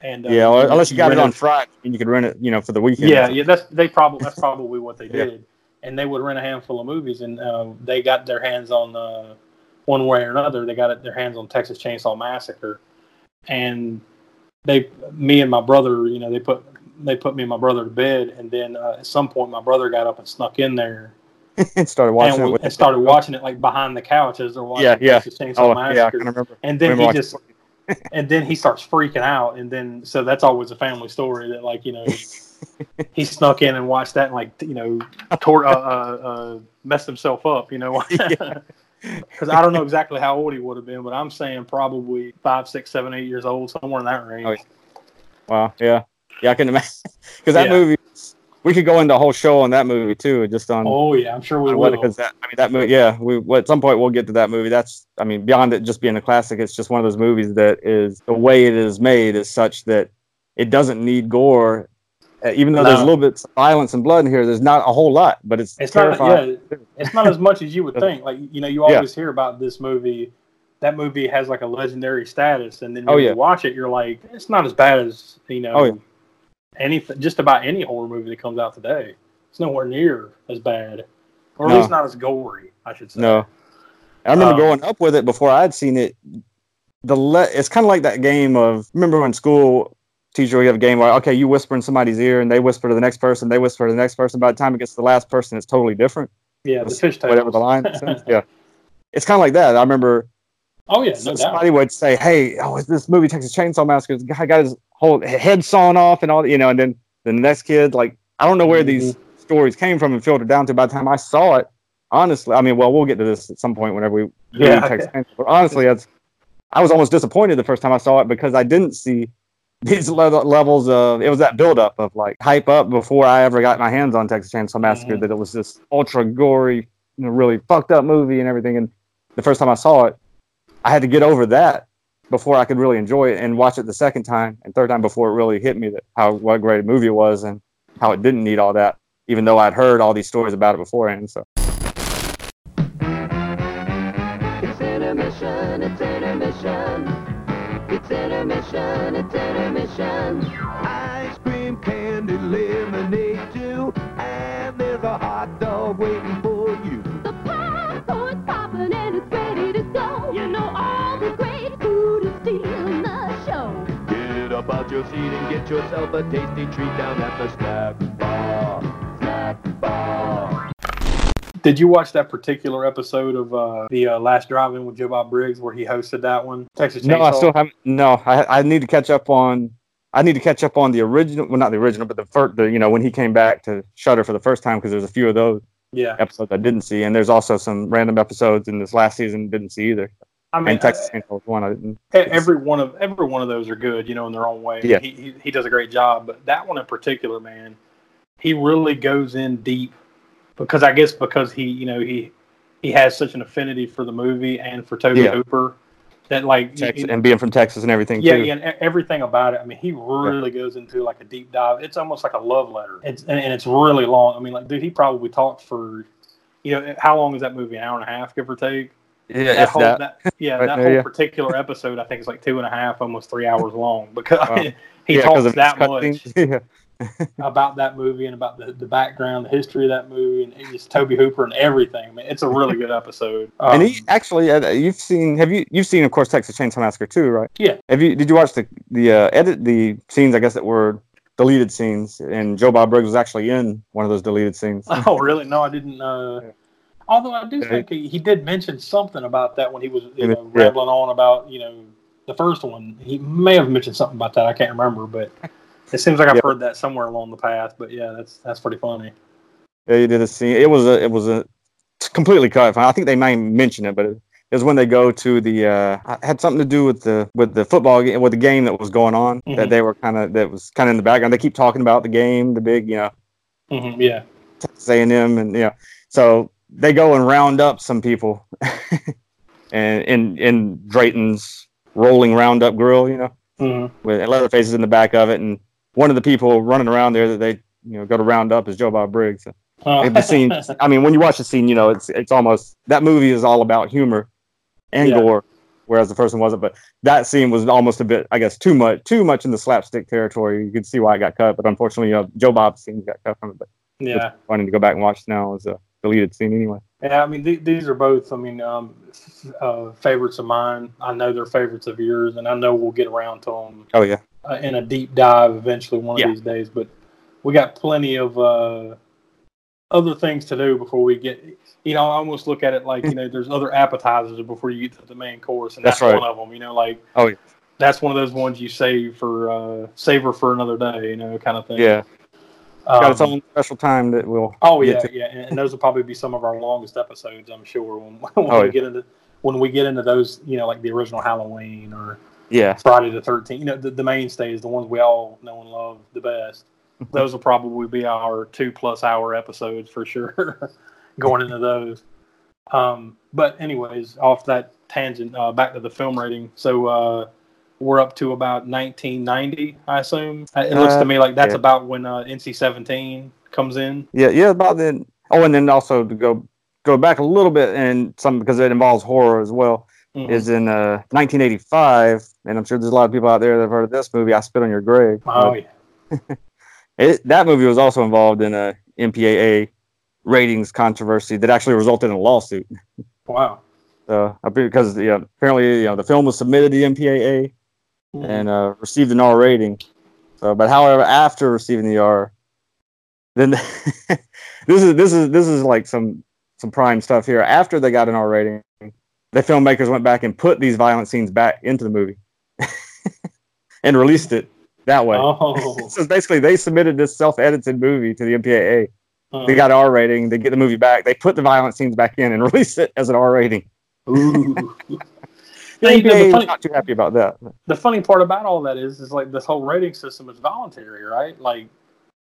And uh, yeah. well, unless you got it on Friday, and you could rent it, you know, for the weekend. Yeah, yeah, that's they probably that's probably what they Yeah. did, and they would rent a handful of movies, and uh, they got their hands on uh, one way or another. They got it, their hands on Texas Chainsaw Massacre, and they, me and my brother, you know, they put they put me and my brother to bed, and then uh, at some point my brother got up and snuck in there and started watching and, it. and started watching it like behind the couch as they're watching Yeah, yeah. Oh, yeah, I can remember. and then remember he just and then he starts freaking out and then so that's always a family story that like you know he snuck in and watched that and like you know tore uh, uh, uh messed himself up you know because i don't know exactly how old he would have been but i'm saying probably five six seven eight years old somewhere in that range Oh, yeah. Wow. Yeah. Yeah, I can imagine because that Yeah. movie. We could go into a whole show on that movie too, just on oh yeah i'm sure we will because that I mean that movie. Yeah, we well, at some point we'll get to that movie. That's I mean beyond it just being a classic, it's just one of those movies that is the way it is made is such that it doesn't need gore. Uh, even though there's a little bit of violence and blood in here, there's not a whole lot, but it's, it's not terrifying. yeah it's not as much as you would think like you know you Yeah. always hear about this movie that movie has like a legendary status and then when Oh, yeah. you watch it you're like it's not as bad as you know Oh, yeah. Any just about any horror movie that comes out today. It's nowhere near as bad. Or at least not as gory i should say. No, I remember Um, growing up with it before I'd seen it. The le- it's kind of like that game of remember when school teacher we have a game where okay you whisper in somebody's ear and they whisper to the next person they whisper to the next person. By the time it gets to the last person it's totally different. Yeah the fish whatever the line yeah. It's kind of like that. I remember Oh yeah, no doubt. would say, "Hey, oh, is this movie Texas Chainsaw Massacre? The guy got his whole head sawn off and all, you know." And then the next kid, like, I don't know where these stories came from and filtered down to. By the time I saw it, honestly, I mean, well, we'll get to this at some point whenever we Yeah. Texas Chainsaw. But honestly, that's I was almost disappointed the first time I saw it because I didn't see these le- levels of it was that buildup of like hype up before I ever got my hands on Texas Chainsaw Massacre Mhm. that it was this ultra gory, you know, really fucked up movie and everything. And the first time I saw it, I had to get over that before I could really enjoy it and watch it the second time and third time before it really hit me that how what a great movie it was and how it didn't need all that, even though I'd heard all these stories about it beforehand. So It's intermission, it's intermission. It's intermission, it's intermission. Ice get yourself a tasty treat down at the snack bar. Snack bar. Did you watch that particular episode of uh, the uh, Last Drive-In with Joe Bob Briggs where he hosted that one? Texas Chainsaw. no, I still haven't. No, I I need to catch up on. I need to catch up on the original. Well, not the original, but the first. The, you know, when he came back to Shudder for the first time, because there's a few of those yeah. episodes I didn't see, and there's also some random episodes in this last season didn't see either. I mean, and Texas uh, Chainsaw was one I didn't. e- every one of every one of those are good, you know, in their own way. Yeah. He, he he does a great job, but that one in particular, man, he really goes in deep because I guess because he, you know, he he has such an affinity for the movie and for Tobe Yeah. Hooper that like Texas, and being from Texas and everything yeah, too. yeah, and everything about it. I mean, he really goes into like a deep dive. It's almost like a love letter. It's and, and it's really long. I mean, like, dude, he probably talked for, you know, how long is that movie? An hour and a half, give or take. Yeah, That whole that. that, yeah, Right that there, whole yeah. particular episode, I think, is like two and a half, almost three hours long because Wow. he yeah, talks that much. Yeah. about that movie and about the, the background, the history of that movie, and just Tobe Hooper and everything. I mean, it's a really good episode. and Um, he actually, uh, you've seen, have you, you've seen, of course, Texas Chainsaw Massacre too, right? Yeah. Have you? Did you watch the the uh, edit the scenes? I guess that were deleted scenes, and Joe Bob Briggs was actually in one of those deleted scenes. Oh, really? No, I didn't. Uh. Although I do Yeah. think he, he did mention something about that when he was you Yeah. rambling on about you know the first one. He may have mentioned something about that. I can't remember, but it seems like I've Yeah. heard that somewhere along the path. But yeah, that's that's pretty funny. Yeah, you did a scene. It was a it was a completely cut. I think they may mention it, but it, it was when they go to the uh had something to do with the with the football game with the game that was going on Mhm. that they were kind of that was kind of in the background. They keep talking about the game, the big you know hmm yeah, Texas A and M, and you know so they go and round up some people, and in in Drayton's rolling roundup grill, you know, hmm with Leatherface is in the back of it, and one of the people running around there that they you know go to round up is Joe Bob Briggs. Uh, the scene i mean when you watch the scene you know it's it's almost that movie is all about humor and Yeah. gore whereas the first one wasn't. But that scene was almost a bit i guess too much too much in the slapstick territory. You can see why it got cut but unfortunately you know joe bob's scene got cut from it. But yeah. funny to go back and watch now as a deleted scene anyway Yeah, I mean, th- these are both, I mean, um, uh, favorites of mine. I know they're favorites of yours, and I know we'll get around to them oh yeah uh, in a deep dive eventually one of Yeah. these days. But we got plenty of uh, other things to do before we get. You know, I almost look at it like you know, there's other appetizers before you get to the main course, and That's that's, right. one of them. You know, like Oh, yeah. that's one of those ones you save for uh, savor for another day. You know, kind of thing. yeah got its Um, own special time that we'll Oh yeah, to. yeah, and, and those will probably be some of our longest episodes, I'm sure. When, when Oh, we yeah. get into when we get into those, you know, like the original Halloween or yeah Friday the Thirteenth, you know, the, the mainstays, the ones we all know and love the best. Those will probably be our two plus hour episodes for sure. going into those. Um, but anyways, off that tangent, uh, back to the film rating. So uh, we're up to about 1990, I assume. It looks Uh, to me like that's yeah. about when uh, NC-17 comes in. yeah yeah about then oh and then also to go go back a little bit and some because it involves horror as well Mhm. is in uh, 1985, and I'm sure there's a lot of people out there that have heard of this movie. I Spit on Your Grave. Oh yeah. It, that movie was also involved in a MPAA ratings controversy that actually resulted in a lawsuit. Wow. Uh, because yeah, apparently you know the film was submitted to the MPAA Mm-hmm. and uh, received an R rating. So, but however, after receiving the R, then this is this is this is like some some prime stuff here. After they got an R rating, the filmmakers went back and put these violent scenes back into the movie and released it that way. Oh, so basically, they submitted this self-edited movie to the MPAA. uh, They got an R rating. They get the movie back. They put the violent scenes back in and released it as an R rating. ooh. The Yeah, you know, the, funny, not too happy about that. the funny part about all that is, is like this whole rating system is voluntary, right? Like,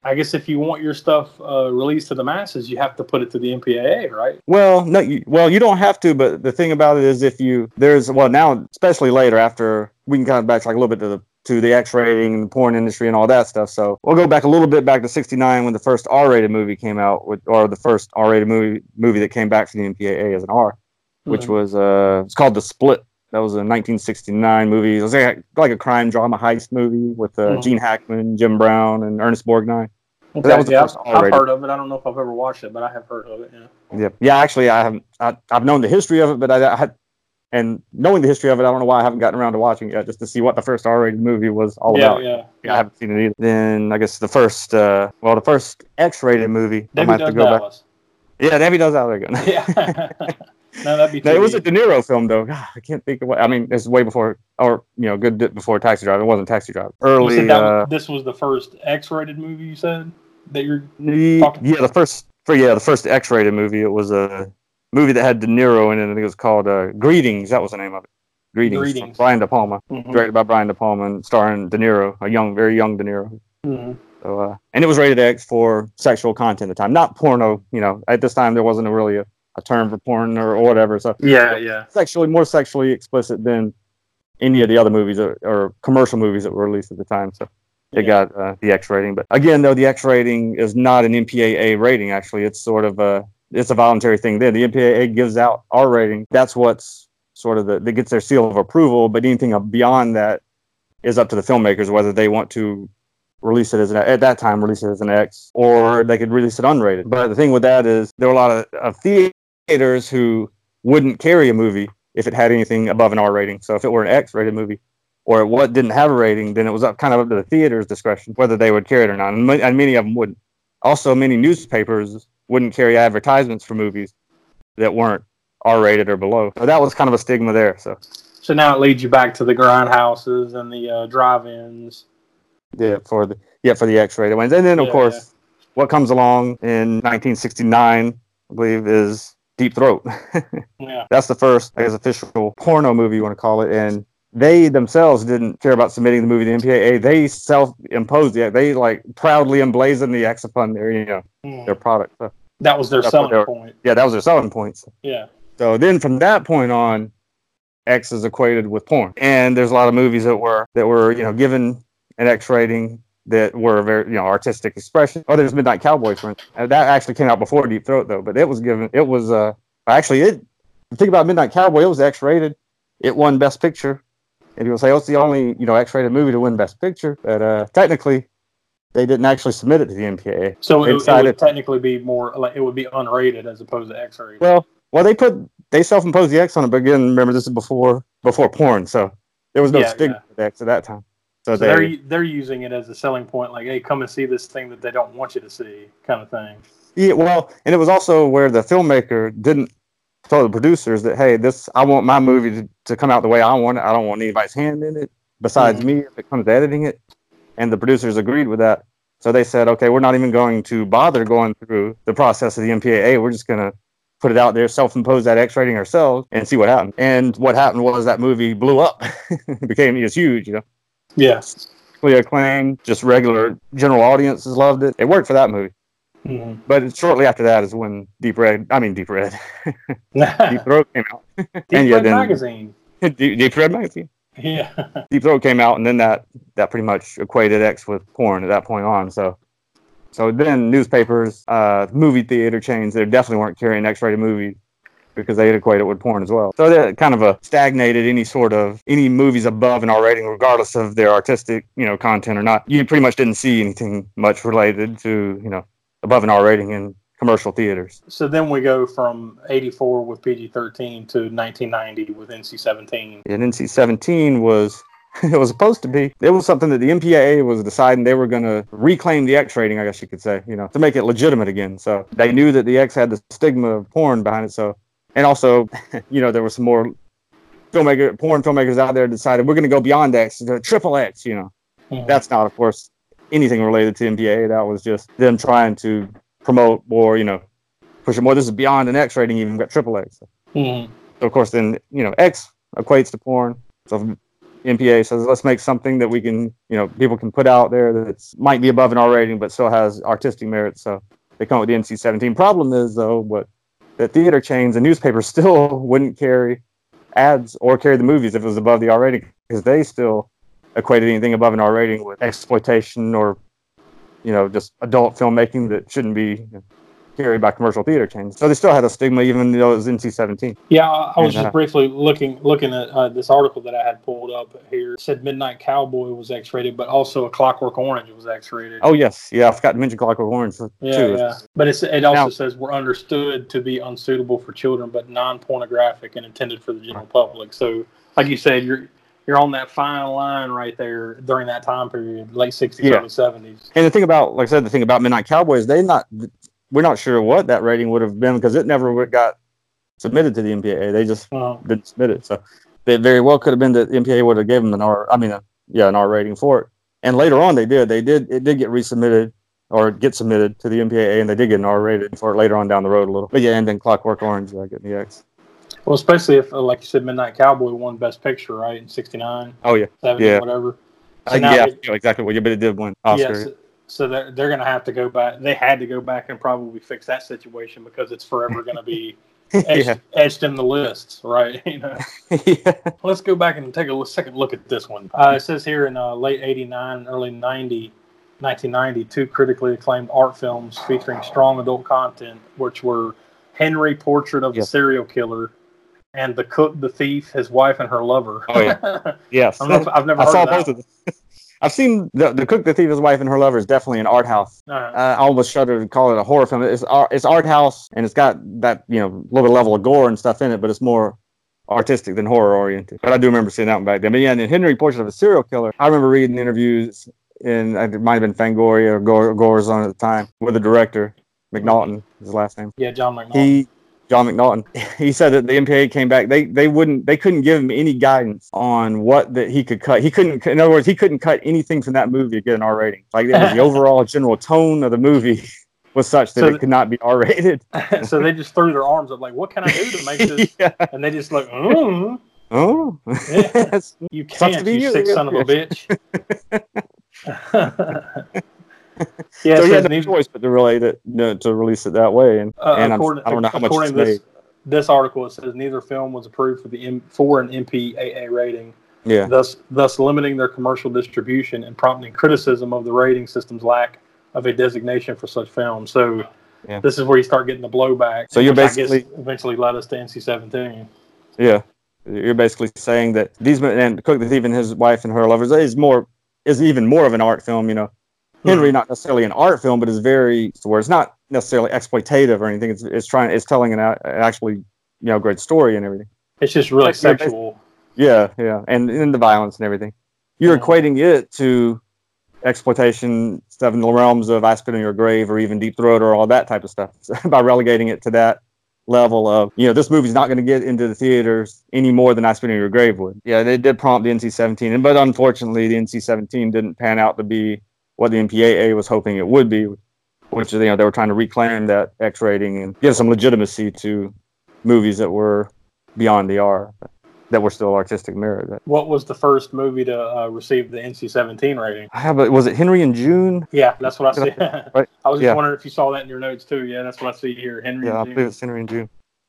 I guess if you want your stuff uh, released to the masses, you have to put it to the MPAA, right? Well, no, you, well, you don't have to, but the thing about it is, if you there's well now, especially later after we can kind of backtrack a little bit to the to the X rating, and the porn industry, and all that stuff. So we'll go back a little bit back to '69 when the first R-rated movie came out, with, or the first R-rated movie movie that came back from the MPAA as an R, which Mhm. was uh, it's called The Split. That was a 1969 movie. It was like, like a crime drama heist movie with uh, Mhm. Gene Hackman, Jim Brown, and Ernest Borgnine. Okay, that was the yeah, first I've, I've heard of it. I don't know if I've ever watched it, but I have heard of it. Yeah. Yeah, yeah. Actually, I haven't. I, I've known the history of it, but I, I had, and knowing the history of it, I don't know why I haven't gotten around to watching it yet, just to see what the first R-rated movie was all yeah, about. yeah, Yeah, I haven't seen it either. Then I guess the first, uh, well, the first X-rated movie. I Debbie might have to go back. Dallas. Yeah, Debbie does out there. Yeah. no, that'd be. no, it was a De Niro film though. God, I can't think of what. I mean, it's way before, or you know, good bit before Taxi Driver. It wasn't Taxi Driver. Early. said that uh, this was the first X-rated movie you said that you're. the- talking- yeah, the first. For yeah, the first X-rated movie. It was a movie that had De Niro in it. I think it was called uh, Greetings. That was the name of it. Greetings. Greetings. Brian De Palma. Mhm. directed by Brian De Palma and starring De Niro, a young, very young De Niro. Mhm. So, uh, and it was rated X for sexual content at the time, not porno. You know, at this time there wasn't a really a, a term for porn or, or whatever. So Yeah, yeah. sexually more sexually explicit than any of the other movies or, or commercial movies that were released at the time. So it Yeah. got uh, the X rating. But again, though, the X rating is not an MPAA rating. Actually, it's sort of a it's a voluntary thing. Then the MPAA gives out R rating. That's what's sort of the that gets their seal of approval. But anything beyond that is up to the filmmakers whether they want to release it as an at that time release it as an X or they could release it unrated. But the thing with that is there were a lot of, of theaters who wouldn't carry a movie if it had anything above an R rating. So if it were an X rated movie or what didn't have a rating, then it was up kind of up to the theater's discretion whether they would carry it or not. And, and many of them wouldn't. Also, many newspapers wouldn't carry advertisements for movies that weren't R rated or below. So that was kind of a stigma there. So So now it leads you back to the grindhouses and the uh, drive-ins. yeah, for the yeah for the X rated ones, and then of Yeah, course what comes along in 1969, I believe, is Deep Throat. Yeah. That's the first, I guess, official porno movie you want to call it. And they themselves didn't care about submitting the movie to the MPAA. They self-imposed the They like proudly emblazoned the X upon their, you know, Mhm. their product. So, That was their selling were- point. yeah, that was their selling points. Yeah. So then from that point on, X is equated with porn. And there's a lot of movies that were that were, you know, given an X rating that were very, you know, artistic expression. Oh, there's Midnight Cowboy, for instance. That actually came out before Deep Throat though, but it was given it was uh actually it think about Midnight Cowboy, it was X rated. It won Best Picture. And people say, oh, it's the only, you know, X rated movie to win Best Picture. But uh technically they didn't actually submit it to the MPAA. So it, it would technically be more like it would be unrated as opposed to X-rated. Well, well, they put they self-imposed the X on it, but again, remember this is before before porn, so there was no Yeah, stigma yeah. X at that time. So, so they, they're they're using it as a selling point, like, hey, come and see this thing that they don't want you to see, kind of thing. yeah, well, and it was also where the filmmaker didn't tell the producers that hey, this I want my movie to, to come out the way I want it. I don't want anybody's hand in it besides Mhm. me if it comes to editing it. And the producers agreed with that. So they said, okay, we're not even going to bother going through the process of the MPAA. We're just gonna put it out there, self-impose that X rating ourselves, and see what happened. And what happened was that movie blew up, became it was huge, you know, Yeah. critically acclaimed. Just regular general audiences loved it. It worked for that movie. Mhm. But shortly after that is when Deep Red, I mean Deep Red, Deep Throat came out. Deep and yeah, Red then magazine. Deep, Deep Red magazine. Yeah. Deep Throat came out, and then that that pretty much equated X with porn at that point on. So, so then newspapers, uh, movie theater chains, they definitely weren't carrying X-rated movies because they'd equate it with porn as well. So that kind of a stagnated any sort of any movies above an R rating, regardless of their artistic you know content or not. You pretty much didn't see anything much related to you know above an R rating in commercial theaters. So then we go from 84 with PG-13 to 1990 with NC-17. and NC-17 was it was supposed to be it was something that the MPAA was deciding they were going to reclaim the X rating, I guess you could say, you know, to make it legitimate again. So they knew that the X had the stigma of porn behind it, so and also, you know, there were some more filmmaker, porn filmmakers out there decided we're going to go beyond X to triple X. You know, Mhm. that's not, of course, anything related to MPA. That was just them trying to promote or you know push it more. This is beyond an X rating, even got triple X. Mhm. So of course, then you know X equates to porn. So MPA says let's make something that we can, you know, people can put out there that might be above an R rating but still has artistic merit. So they come up with the NC-17. Problem is though, what that theater chains and newspapers still wouldn't carry ads or carry the movies if it was above the R rating because they still equated anything above an R rating with exploitation or, you know, just adult filmmaking that shouldn't be carried by commercial theater chains. So they still had a stigma even though it was NC-17. Yeah, I, I was And, uh, just briefly looking looking at uh, this article that I had pulled up here. It said Midnight Cowboy was X rated, but also A Clockwork Orange was X rated. Oh yes, yeah. I forgot to mention Clockwork Orange too. Yeah, yeah. But it's, it also Now- says we're understood to be unsuitable for children, but non-pornographic and intended for the general public. So, like you said, you're you're on that fine line right there during that time period, late '60s, Yeah. early '70s. And the thing about, like I said, the thing about Midnight Cowboys, they not, we're not sure what that rating would have been because it never got submitted to the MPAA. They just Uh, didn't submit it. So it very well could have been that the MPAA would have given them an R. I mean, a, yeah, an R rating for it. And later on, they did. They did. It did get resubmitted or get submitted to the MPAA, and they did get an R rated for it later on down the road a little. But yeah, and then Clockwork Orange, getting the X. well, especially if, uh, like you said, Midnight Cowboy won Best Picture, right, in '69, Oh yeah, '70, Yeah. whatever. So Uh, yeah, they- I know exactly what you. But it did win Oscar. Yes. So they're they're going to have to go back. They had to go back and probably fix that situation because it's forever going to be etched, yeah. etched in the lists, right? You know. yeah. Let's go back and take a second look at this one. Uh, it says here in uh, late 89, early 90, 1990, two critically acclaimed art films featuring strong adult content, which were Henry Portrait of the Yes. Serial Killer and The Cook, the Thief, His Wife, and Her Lover. Oh, yeah. Yes. Not, i've never I heard saw of that. both of them. I've seen the, the cook, the thief, his wife, and her lover is definitely an art house. Uh, Uh, I almost shudder to call it a horror film. It's art, it's art house, and it's got that you know little bit level of gore and stuff in it, but it's more artistic than horror oriented. But I do remember seeing that one back then. But yeah, and then Henry Portrait of a Serial Killer. I remember reading interviews in it might have been Fangoria or Gore, Gore's on at the time with the director McNaughton, his last name yeah, John McNaughton. he John McNaughton. He said that the MPA came back. They they wouldn't they couldn't give him any guidance on what that he could cut. He couldn't in other words he couldn't cut anything from that movie to get an R rating. Like the overall general tone of the movie was such that So it could not be R rated so they just threw their arms up like, what can I do to make this? yeah. And they just like, mm, oh. Yeah. you can't, be you you, sick son of a bitch. yeah, so he had no choice but to relate it to release it that way and, Uh, and according, I don't know how much it's this, made this article, it says neither film was approved for the M, for an MPAA rating, yeah thus thus limiting their commercial distribution and prompting criticism of the rating system's lack of a designation for such films. So Yeah. this is where you start getting the blowback. So you're which I guess basically- eventually led us to NC-17. Yeah, you're basically saying that these men and Cook the Thief and his wife and her lovers is more is even more of an art film. You know, Henry hmm. not necessarily an art film, but is very where it's not necessarily exploitative or anything. It's it's trying it's telling an, a- actually you know great story and everything. It's just really Like, sexual. Yeah, yeah, and and the violence and everything. You're Yeah. equating it to exploitation stuff in the realms of I Spit on Your Grave or even Deep Throat or all that type of stuff by relegating it to that level of you know this movie's not going to get into the theaters any more than I Spit on Your Grave would. Yeah, they did prompt the NC-17, but unfortunately the NC-17 didn't pan out to be what the MPAA was hoping it would be, which is you know they were trying to reclaim that X rating and give some legitimacy to movies that were beyond the R that were still artistic merit. What was the first movie to uh, receive the NC-17 rating? I have, was it Henry and June? Yeah, that's what I see. Right. I was just Yeah. wondering if you saw that in your notes too. Yeah, that's what I see here. Henry. Yeah, I and June. believe it's Henry and June.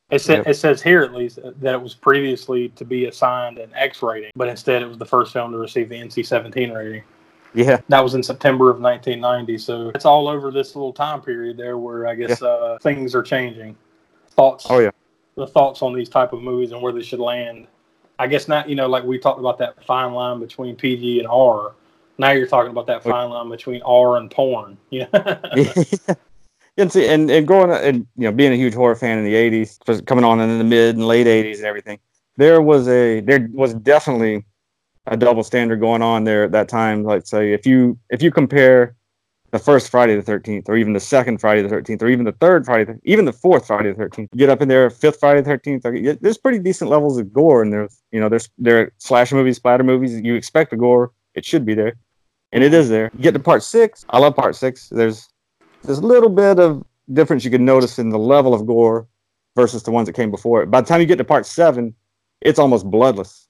It, sa- Yep. it says here at least that it was previously to be assigned an X rating, but instead it was the first film to receive the NC-17 rating. Yeah, That was in September of 1990. So it's all over this little time period there where I guess uh, things are changing. Thoughts? Oh, yeah. The thoughts on these type of movies and where they should land. I guess not. You know, like we talked about that fine line between PG and R. Now you're talking about that fine line between R and porn. Yeah. and see, and, and growing up, and you know, being a huge horror fan in the '80s, coming on in the mid and late '80s and everything, there was a there was definitely a double standard going on there at that time. Like, say, if you if you compare the first Friday the Thirteenth, or even the second Friday the Thirteenth, or even the third Friday, even the fourth Friday the Thirteenth. Get up in there, fifth Friday the Thirteenth. There's pretty decent levels of gore, and there's you know there's there are slasher movies, splatter movies. You expect the gore, it should be there, and it is there. You get to part six. I love part six. There's there's a little bit of difference you can notice in the level of gore versus the ones that came before it. By the time you get to part seven, it's almost bloodless.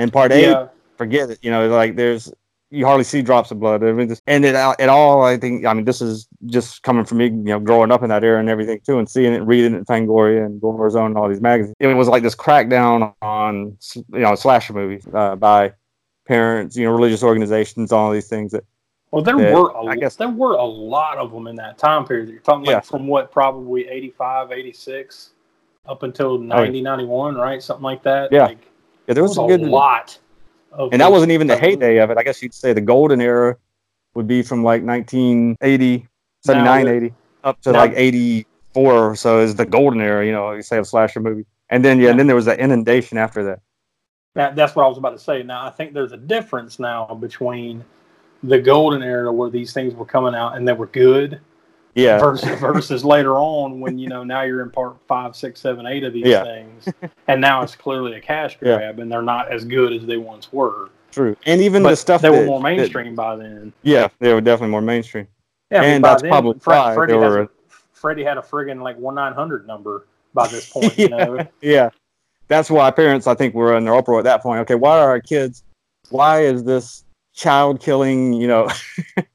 And part eight, Yeah. forget it. You know, like there's you hardly see drops of blood. I mean, this- and it it all. I think. I mean, this is just coming from me. You know, growing up in that era and everything too, and seeing it, reading it in Fangoria and Gore Zone and all these magazines. It was like this crackdown on you know slasher movies uh, by parents, you know, religious organizations, all these things that Well, there that were a, I guess- there were a lot of them in that time period. You're talking Yeah. from what probably 85, 86 up until 90, 91, right? Something like that. Oh, Yeah. Like, yeah, there was was a good. lot. Of and that wasn't even the heyday of it. I guess you'd say the golden era would be from like 1980, 79, Now, 80 up to now- like 84 or so is the golden era, you know, you say of slasher movie. And then, yeah, and then there was that inundation after that. That, that's what I was about to say. Now, I think there's a difference now between the golden era where these things were coming out and they were good Yeah. versus, versus later on when, you know, now you're in part five, six, seven, eight of these Yeah. things. And now it's clearly a cash Yeah. grab and they're not as good as they once were. True. And even But the stuff they were that- more that- mainstream by then. yeah, they were definitely more mainstream. Yeah, And by that's then, probably Fred, why Freddy, were- a, Freddy had a friggin' like one nine hundred number by this point. You know, yeah. That's why parents, I think, were in their uproar at that point. Okay, why are our kids, why is this child killing, you know,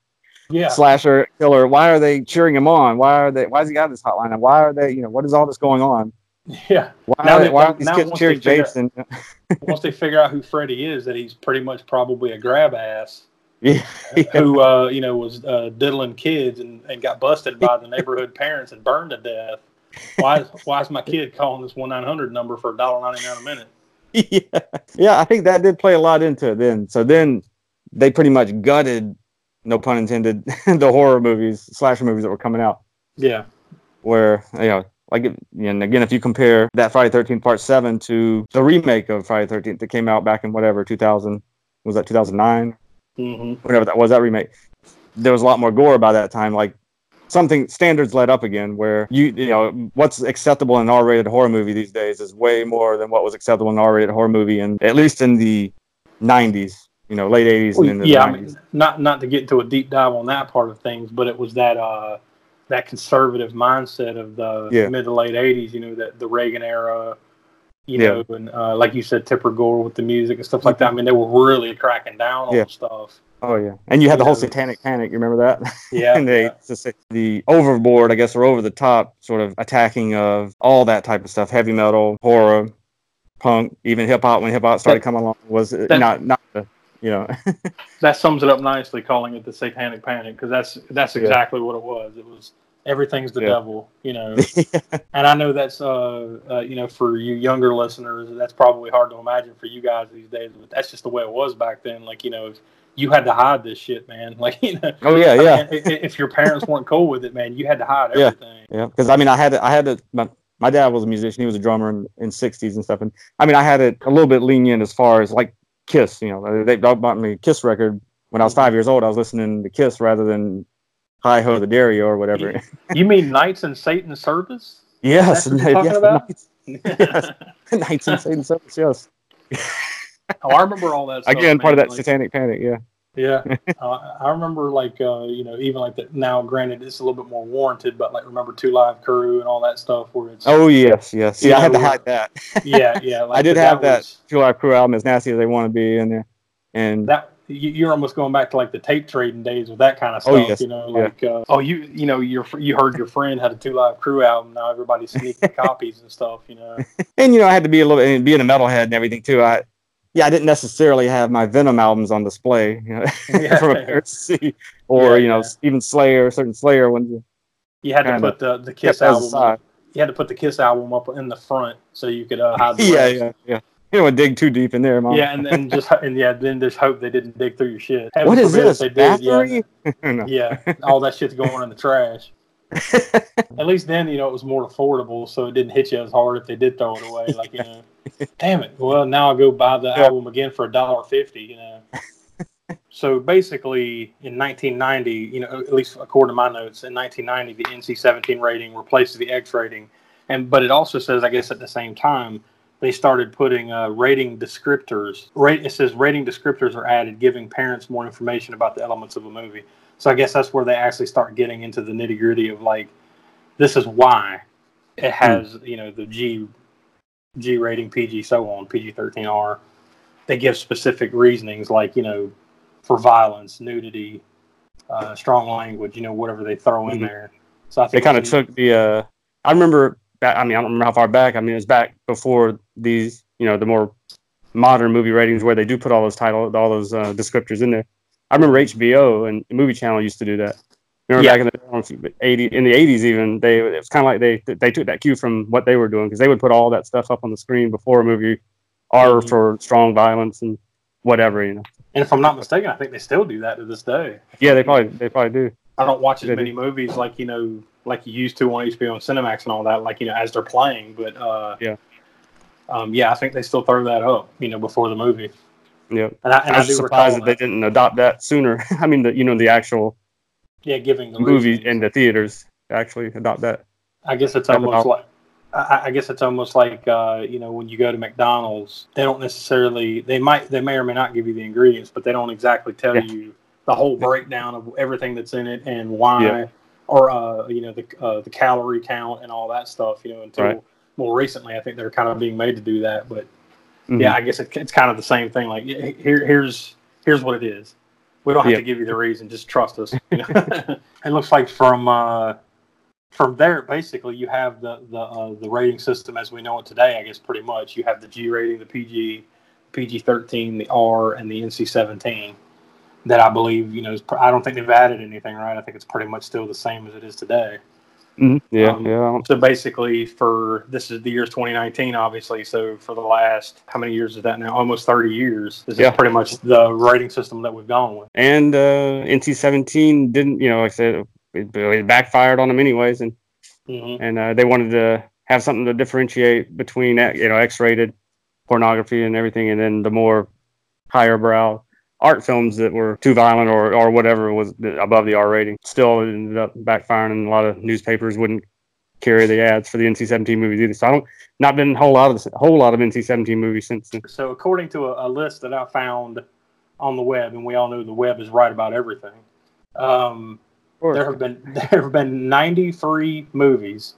yeah, slasher killer, why are they cheering him on? Why are they, why has he got this hotline? And why are they, you know, what is all this going on? yeah. Why, Now are, that- why are these kids once cheering they figure- Jason? Once they figure out who Freddy is, that he's pretty much probably a grab ass yeah. who, uh, you know, was uh, diddling kids and, and got busted by the neighborhood parents and burned to death. Why, is- why is my kid calling this one nine hundred number for a dollar ninety nine a minute? yeah. yeah, I think that did play a lot into it then. So then they pretty much gutted, no pun intended, the horror movies, slasher movies that were coming out. Yeah, Where you know, like, and again, if you compare that Friday Thirteenth Part Seven to the remake of Friday Thirteenth that came out back in whatever two thousand was that two thousand nine, hmm whatever that was that remake, there was a lot more gore by that time. Like something standards led up again, where you you know what's acceptable in an R-rated horror movie these days is way more than what was acceptable in an R-rated horror movie, and at least in the '90s, you know, late '80s and in the yeah. I 90s. mean, not not to get into a deep dive on that part of things, but it was that uh, that conservative mindset of the Yeah. mid to late '80s. You know, that the Reagan era. You Yeah. know, and uh, like you said, Tipper Gore with the music and stuff like that. I mean, they were really cracking down on Yeah. stuff. Oh yeah, and you had the whole. Satanic Panic. You remember that? Yeah, and they yeah. the overboard, I guess, or over the top sort of attacking of all that type of stuff: heavy metal, horror, punk, even hip hop. When hip hop started That- coming along, was that- not not the you know that sums it up nicely, calling it the Satanic Panic, because that's that's Yeah. exactly what it was. It was everything's the Yeah. devil, you know. and I know that's uh, uh, you know for you younger listeners, that's probably hard to imagine for you guys these days, but that's just the way it was back then. Like you know, you had to hide this shit, man. Like you know, oh yeah yeah i- i- if your parents weren't cool with it, man, you had to hide Yeah. everything. yeah because I mean I had to, I had to, my, my dad was a musician he was a drummer in, in 60s and stuff and I mean I had it a little bit lenient as far as like Kiss you know they bought me a Kiss record when I was five mm-hmm. years old I was listening to Kiss rather than Hi Ho the Dairy or whatever You mean Knights in Satan's Service? yes That's talking yes, about? Knights, yes. Knights in Satan's Service yes oh, I remember all that. Stuff, again part of that Like, satanic panic yeah Yeah, uh, I remember like uh, you know even like that. Now, granted, it's a little bit more warranted, but like remember Two Live Crew and all that stuff where it's oh yes yes You I had to hide that yeah yeah. Like, I did have that was- Two Live Crew album as nasty as they want to be in there and that you- you're almost going back to like the tape trading days with that kind of stuff. Oh, yes. You know, Yeah. like uh, oh you you know your you heard your friend had a Two Live Crew album. Now everybody's sneaking copies and stuff. You know, and you know I had to be a little and being a metalhead and everything too. I yeah I didn't necessarily have my Venom albums on display, you know, Yeah. for my parents to see, or Yeah, you know yeah. even Slayer, certain Slayer ones. you had to put the the Kiss album. aside. You had to put the Kiss album up in the front so you could uh, hide the Yeah, yeah, yeah. You don't want to dig too deep in there, mom. Yeah, and then just and yeah, then just hope they didn't dig through your shit. Heaven what is this? They did, yeah, No. yeah, all that shit's going in the trash. At least then, you know, it was more affordable, so it didn't hit you as hard if they did throw it away. Like, you know, damn it. Well, now I'll go buy the Yeah. album again for a dollar fifty. You know, So basically, in 1990, you know, at least according to my notes, in 1990, the NC-17 rating replaces the X rating, and but it also says, I guess, at the same time, they started putting uh, rating descriptors. Rate it says rating descriptors are added, giving parents more information about the elements of a movie. So I guess that's where they actually start getting into the nitty gritty of like, this is why it has you know the G G rating, PG, so on, PG thirteen R. They give specific reasonings like you know for violence, nudity, uh, strong language, you know whatever they throw in Mhm. there. So I think They kind of took the. Uh, I remember. Back, I mean, I don't remember how far back. I mean, it was back before these. You know, the more modern movie ratings where they do put all those title, all those uh, descriptors in there. I remember HBO and Movie Channel used to do that. Remember Yeah. back in the 80, in the 80s even they it was kind of like they they took that cue from what they were doing because they would put all that stuff up on the screen before a movie, R Mhm. for strong violence and whatever you know. And if I'm not mistaken, I think they still do that to this day. Yeah, they probably they probably do. I don't watch as They many movies like you know, like you used to on HBO and Cinemax and all that, like you know, as they're playing. But uh, Yeah. um, yeah, I think they still throw that up, you know, before the movie. Yep. And I, and I I, was do surprised that they didn't adopt that sooner. I mean, the you know the actual yeah, giving the movie in the theaters actually adopt that. I guess it's almost like. I, I guess it's almost like uh, you know when you go to McDonald's, they don't necessarily they might they may or may not give you the ingredients, but they don't exactly tell Yeah. you the whole breakdown of everything that's in it and why, Yeah. or uh, you know the uh, the calorie count and all that stuff. You know until Right. more recently, I think they're kind of being made to do that. But Mhm. yeah, I guess it, it's kind of the same thing. Like here here's here's what it is. We don't have Yeah. to give you the reason. Just trust us. You know? it looks like from uh, from there, basically, you have the the uh, the rating system as we know it today. I guess pretty much you have the G rating, the PG, PG thirteen, the R, and the NC seventeen. That I believe, you know, is, pr- I don't think they've added anything, right? I think it's pretty much still the same as it is today. Mhm. Yeah, Um, yeah. So basically, for this is the year 2019, obviously. So for the last how many years is that now? Almost 30 years. This Yeah. is pretty much the rating system that we've gone with. And uh, NC-17 didn't, you know, like I said, it, it backfired on them anyways, and hmm and uh, they wanted to have something to differentiate between you know X-rated pornography and everything, and then the more higher brow art films that were too violent or or whatever was above the R rating. Still ended up backfiring, and a lot of newspapers wouldn't carry the ads for the NC-17 movies either. So I don't not been a whole lot of a whole lot of NC-17 movies since then. So according to a, a list that I found on the web, and we all know the web is right about everything. Um, there have been there have been 93 movies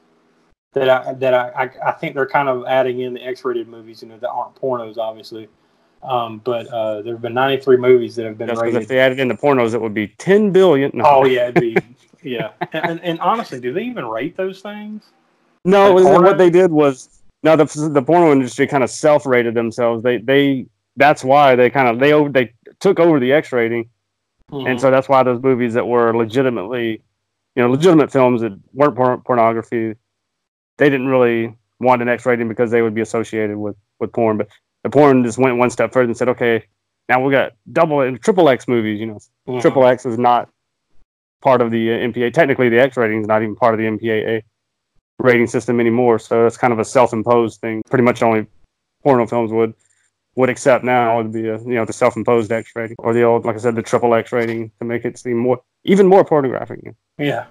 that I that I, I I think they're kind of adding in the X-rated movies, you know, that aren't pornos, obviously. Um, but uh, there have been 93 movies that have been That's because rated. if they added in the pornos, it would be 10 billion. No. Oh yeah, it'd be yeah. And, and, honestly, do they even rate those things? No, what- what they did was no, the the porno industry kind of self-rated themselves. They they that's why they kind of they over they took over the X rating, Mm-hmm. and so that's why those movies that were legitimately, you know, legitimate films that weren't por- pornography, they didn't really want an X rating because they would be associated with with porn. But the porn just went one step further and said, okay, now we got double and triple X movies. You know, triple X is not part of the uh, MPA. Technically, the X rating is not even part of the MPAA rating system anymore. So it's kind of a self-imposed thing. Pretty much only porno films would would accept now would be a, you know the self-imposed X rating or the old, like I said, the triple X rating to make it seem more even more pornographic. Yeah.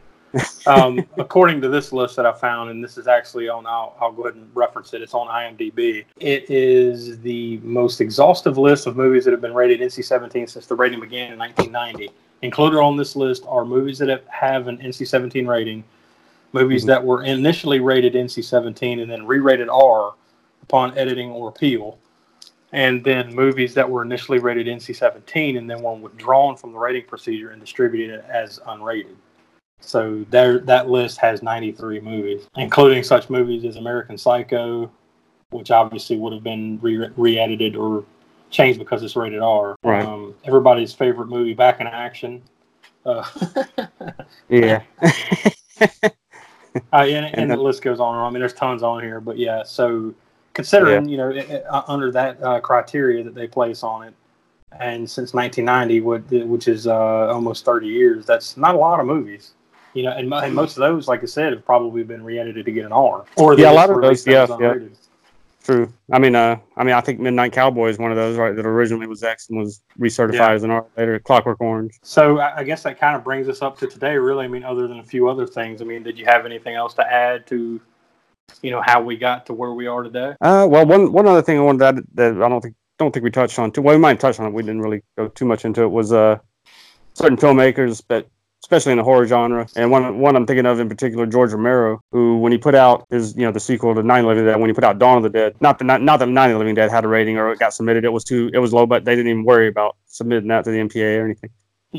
Um, according to this list that I found, and this is actually on, I'll, I'll go ahead and reference it. It's on IMDb. It is the most exhaustive list of movies that have been rated NC-17 since the rating began in 1990. Included on this list are movies that have, an NC-17 rating, movies Mhm. that were initially rated NC-17 and then re-rated R upon editing or appeal, and then movies that were initially rated NC-17 and then were withdrawn from the rating procedure and distributed as unrated. So there, that list has 93 movies, including such movies as American Psycho, which obviously would have been re- re-edited or changed because it's rated R. Right. Um, everybody's favorite movie, Back in Action. Uh, Yeah. uh, and, and, the list goes on and on. I mean, there's tons on here, but yeah. So considering you know it, it, uh, under that uh, criteria that they place on it, and since 1990, which is uh, almost 30 years, that's not a lot of movies. You know, and, and most of those, like I said, have probably been re-edited to get an R. Or they Yeah, a just lot of those, yeah, yeah. unrated. True. I mean, uh, I mean, I think Midnight Cowboy is one of those, right? That originally was X and was recertified Yeah. as an R later. Clockwork Orange. So I I guess that kind of brings us up to today, really. I mean, other than a few other things. I mean, did you have anything else to add to, you know, how we got to where we are today? Uh, well, one one other thing I wanted to add that I don't think don't think we touched on too. Well, we might touch on it. We didn't really go too much into it. Was uh, certain filmmakers, but especially in the horror genre, and one one I'm thinking of in particular, George Romero, who when he put out his you know the sequel to the Living Dead, when he put out Dawn of the Dead, not the not, not that Night of the Living Dead had a rating or it got submitted, it was too it was low, but they didn't even worry about submitting that to the MPA or anything.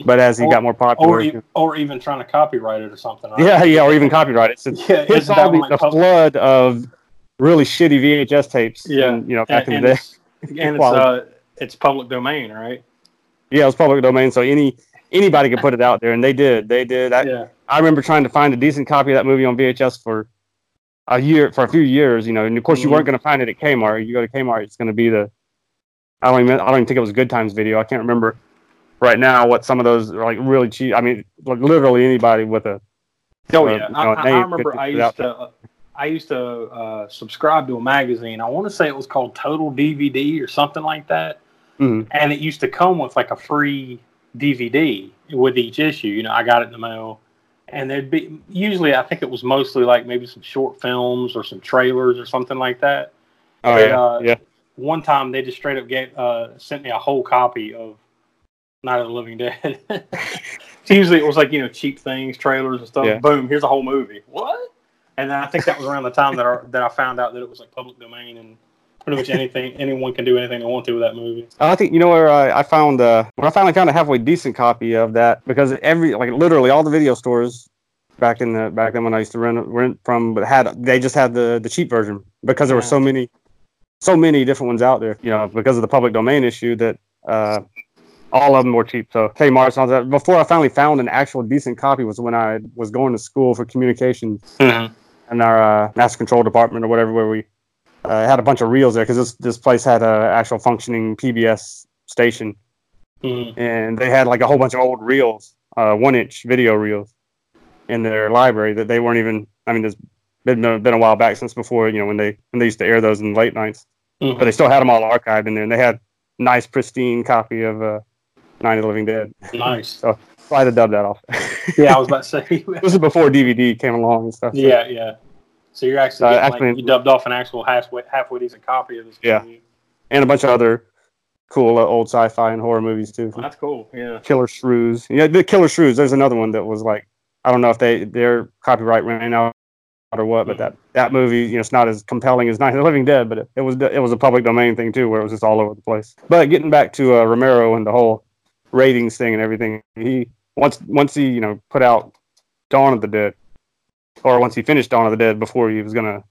But as he Or- got more popular, Or, e- or even trying to copyright it or something. right? yeah, yeah, or even copyright it. So Yeah, it's all the, flood of really shitty VHS tapes. Yeah. and, you know, back and, in the day. it's, and it's uh, it's public domain, right? Yeah, it was public domain, so any anybody could put it out there, and they did. They did. I, Yeah. I remember trying to find a decent copy of that movie on VHS for a year, for a few years. You know, and of course you Mhm. weren't going to find it at Kmart. You go to Kmart, it's going to be the. I don't even. I don't even think it was Good Times Video. I can't remember right now what some of those are like really cheap. I mean, like literally anybody with a. Oh uh, yeah, you I, know, I, I remember I used to uh, I used to uh, subscribe to a magazine. I want to say it was called Total DVD or something like that, Mhm. and it used to come with like a free DVD with each issue. You know, I got it in the mail, and there'd be usually I think it was mostly like maybe some short films or some trailers or something like that. Oh But, yeah, uh, yeah. One time they just straight up gave, uh, sent me a whole copy of Night of the Living Dead. Usually it was like you know cheap things, trailers and stuff. Yeah. Boom, here's a whole movie. What? And then I think that was around the time that I, that I found out that it was like public domain and pretty much anything anyone can do anything they want to with that movie. I think you know where I, I found uh, when I finally found a halfway decent copy of that? Because every like literally all the video stores back in the back then when I used to rent rent from but had they just had the the cheap version because there were so many so many different ones out there you know because of the public domain issue that uh, all of them were cheap. So Kmart and all that before I finally found an actual decent copy was when I was going to school for communications in our uh, master control department or whatever, where we uh, had a bunch of reels there because this this place had an actual functioning PBS station, Mhm. and they had like a whole bunch of old reels, uh, one inch video reels, in their library that they weren't even. I mean, it's been been a while back since before you know when they when they used to air those in the late nights, Mhm. but they still had them all archived in there, and they had nice pristine copy of uh, Night of the Living Dead. Nice. So I had to dub that off. Yeah, I was about to say. this is before DVD came along and stuff. so- yeah, yeah. So you're actually Uh, actually- like, you dubbed off an actual halfway halfway decent copy of this. Yeah. movie. and a bunch of other cool uh, old sci-fi and horror movies too. Well, that's cool. Yeah. Killer Shrews. Yeah, the Killer Shrews. There's another one that was like I don't know if they their copyright ran out or what, but that that movie, you know, it's not as compelling as Night of the Living Dead, but it, it was it was a public domain thing too, where it was just all over the place. But getting back to uh, Romero and the whole ratings thing and everything, he once once he you know put out Dawn of the Dead, or once he finished Dawn of the Dead before he was gonna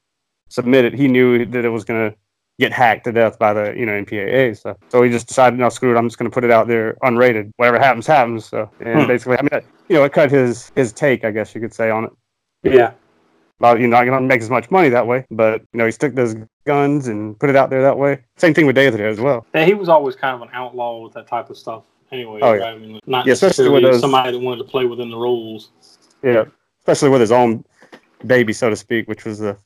submit it, he knew that it was gonna get hacked to death by the you know MPAA. So so he just decided, no, screw it, I'm just gonna put it out there unrated. Whatever happens, happens. So and Hmm. basically, I mean, you know, it cut his his take, I guess you could say, on it. Yeah. Well, you're not gonna make as much money that way, but you know, he stuck those guns and put it out there that way. Same thing with Day of the Dead as well. Yeah, he was always kind of an outlaw with that type of stuff. Anyway, Oh, right? yeah. I mean, not Yeah, especially necessarily with those- somebody that wanted to play within the rules. Yeah, especially with his own baby, so to speak, which was the,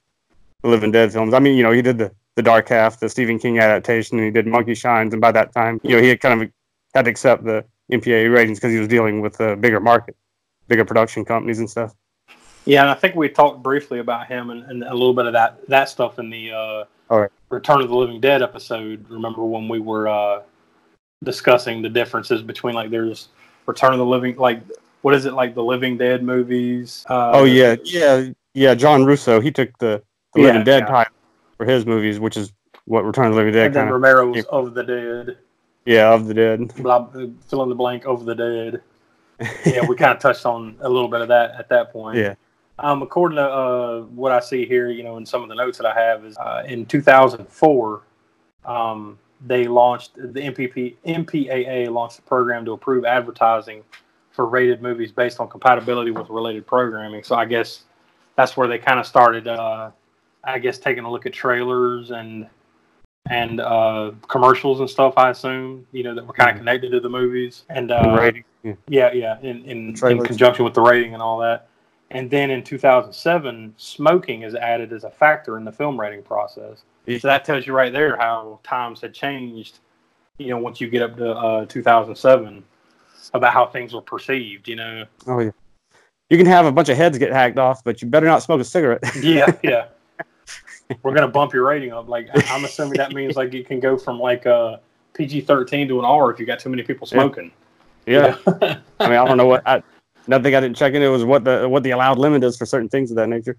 the Living Dead films. I mean, you know, he did the the Dark Half, the Stephen King adaptation, and he did Monkey Shines, and by that time, you know, he had kind of had to accept the MPAA ratings because he was dealing with a bigger market, bigger production companies and stuff. Yeah, and I think we talked briefly about him and, and a little bit of that that stuff in the uh, All right. Return of the Living Dead episode. Remember when we were uh, discussing the differences between like there's Return of the Living, like what is it like the Living Dead movies? Uh, oh yeah, yeah, yeah. John Russo, he took the, the Yeah, Living Dead yeah. title for his movies, which is what Return of the Living Dead and then of Romero was of the Dead. yeah of the Dead. Blah, fill in the blank of the Dead. yeah, we kind of touched on a little bit of that at that point. Yeah. Um, according to uh, what I see here, you know, in some of the notes that I have, is uh, in 2004, um, they launched the MPP MPAA launched a program to approve advertising for rated movies based on compatibility with related programming. So I guess that's where they kind of started. Uh, I guess taking a look at trailers and and uh, commercials and stuff. I assume you know that were kind of connected to the movies and uh, Rating. Yeah. yeah, yeah, in in, in conjunction with the rating and all that. And then in 2007, smoking is added as a factor in the film rating process. Yeah. So that tells you right there how times had changed. You know, once you get up to uh, 2007, about how things were perceived. You know. Oh yeah. You can have a bunch of heads get hacked off, but you better not smoke a cigarette. Yeah, yeah. We're gonna bump your rating up. Like I'm assuming that means like it can go from like uh, PG-13 to an R if you got too many people smoking. yeah. I mean, I don't know what. I, nothing I didn't check into was what the what the allowed limit is for certain things of that nature.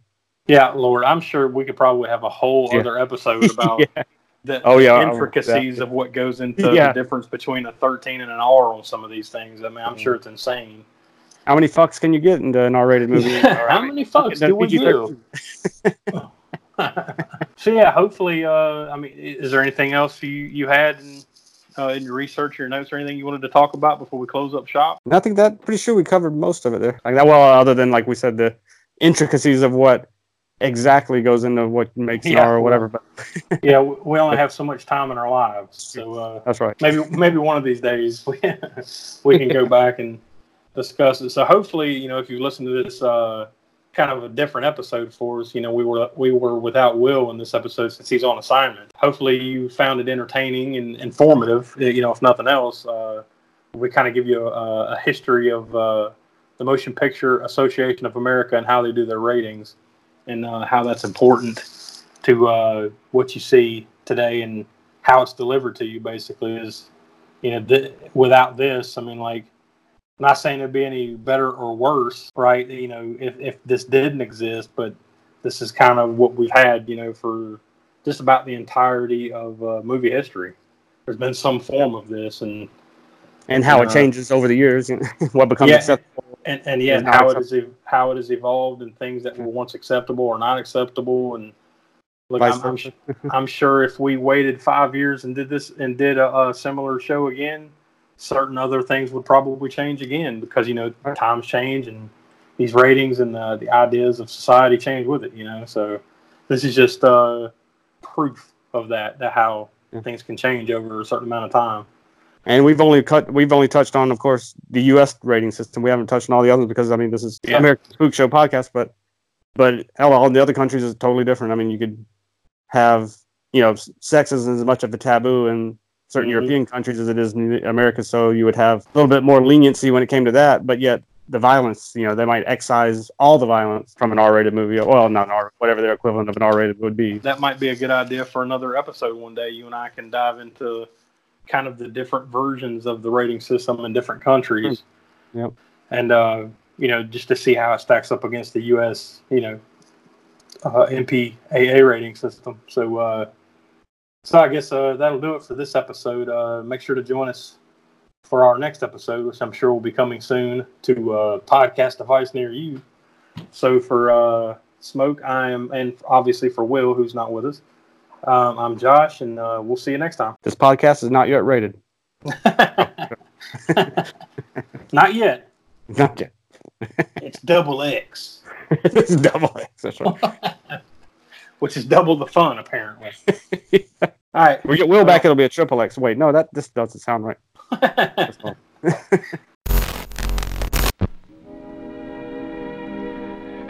Yeah, Lord, I'm sure we could probably have a whole Yeah. other episode about Yeah. the Oh, yeah, intricacies of what goes into Yeah. the difference between a 13 and an R on some of these things. I mean, I'm sure it's insane. How many fucks can you get into an R-rated movie? How many fucks do we do? so yeah, hopefully, uh, I mean, is there anything else you you had in, uh, in your research, your notes, or anything you wanted to talk about before we close up shop? I think that pretty sure we covered most of it there. Like that. Well, other than like we said, the intricacies of what exactly goes into what makes an Yeah. R or whatever. But Yeah, we we only have so much time in our lives, so uh, that's right. maybe maybe one of these days we, we can go back and discuss it. So hopefully, you know, if you listen to this uh, kind of a different episode for us, you know, we were we were without Will in this episode since he's on assignment. Hopefully, you found it entertaining and informative. You know, if nothing else, uh, we kind of give you a, a history of uh, the Motion Picture Association of America and how they do their ratings and uh, how that's important to uh, what you see today and how it's delivered to you. Basically, is you know, th- without this, I mean, like, not saying it'd be any better or worse, right? You know, if if this didn't exist, but this is kind of what we've had, you know, for just about the entirety of uh, movie history. There's been some form of this, and And how it Uh, changes over the years, you know, what becomes Yeah. acceptable. and, and yeah, not how it is how it has evolved and things that were once acceptable or not acceptable, and look, I'm, I'm. I'm sure if we waited five years and did this and did a, a similar show again, certain other things would probably change again because you know times change and these ratings and uh, the ideas of society change with it. You know, so this is just uh, proof of that that how Yeah. things can change over a certain amount of time. And we've only cut. We've only touched on, of course, the U.S. rating system. We haven't touched on all the others because I mean, this is Yeah. American Spook Show podcast. But but hell, all the other countries is totally different. I mean, you could have you know, sex isn't as much of a taboo in certain Mhm. European countries as it is in America. So you would have a little bit more leniency when it came to that. But yet the violence, you know, they might excise all the violence from an R-rated movie. Well, not an R, whatever their equivalent of an R-rated would be. that might be a good idea for another episode one day. You and I can dive into kind of the different versions of the rating system in different countries. Yep. And, uh, you know, just to see how it stacks up against the U.S., you know, uh, MPAA rating system. So, uh, so I guess uh, that'll do it for this episode. Uh, make sure to join us for our next episode, which I'm sure will be coming soon to a podcast device near you. So for uh, Smoke, I am, and obviously for Will, who's not with us, um, I'm Josh, and uh, we'll see you next time. This podcast is not yet rated. not yet. Not yet. It's double X, it's double X. That's right. which is double the fun, apparently. All right. We get Will back. It'll be a triple X. Wait, no, that this doesn't sound right. That's all.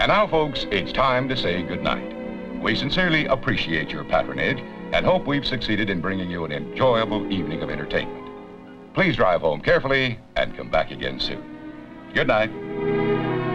And now, folks, it's time to say goodnight. We sincerely appreciate your patronage and hope we've succeeded in bringing you an enjoyable evening of entertainment. Please drive home carefully and come back again soon. Good night.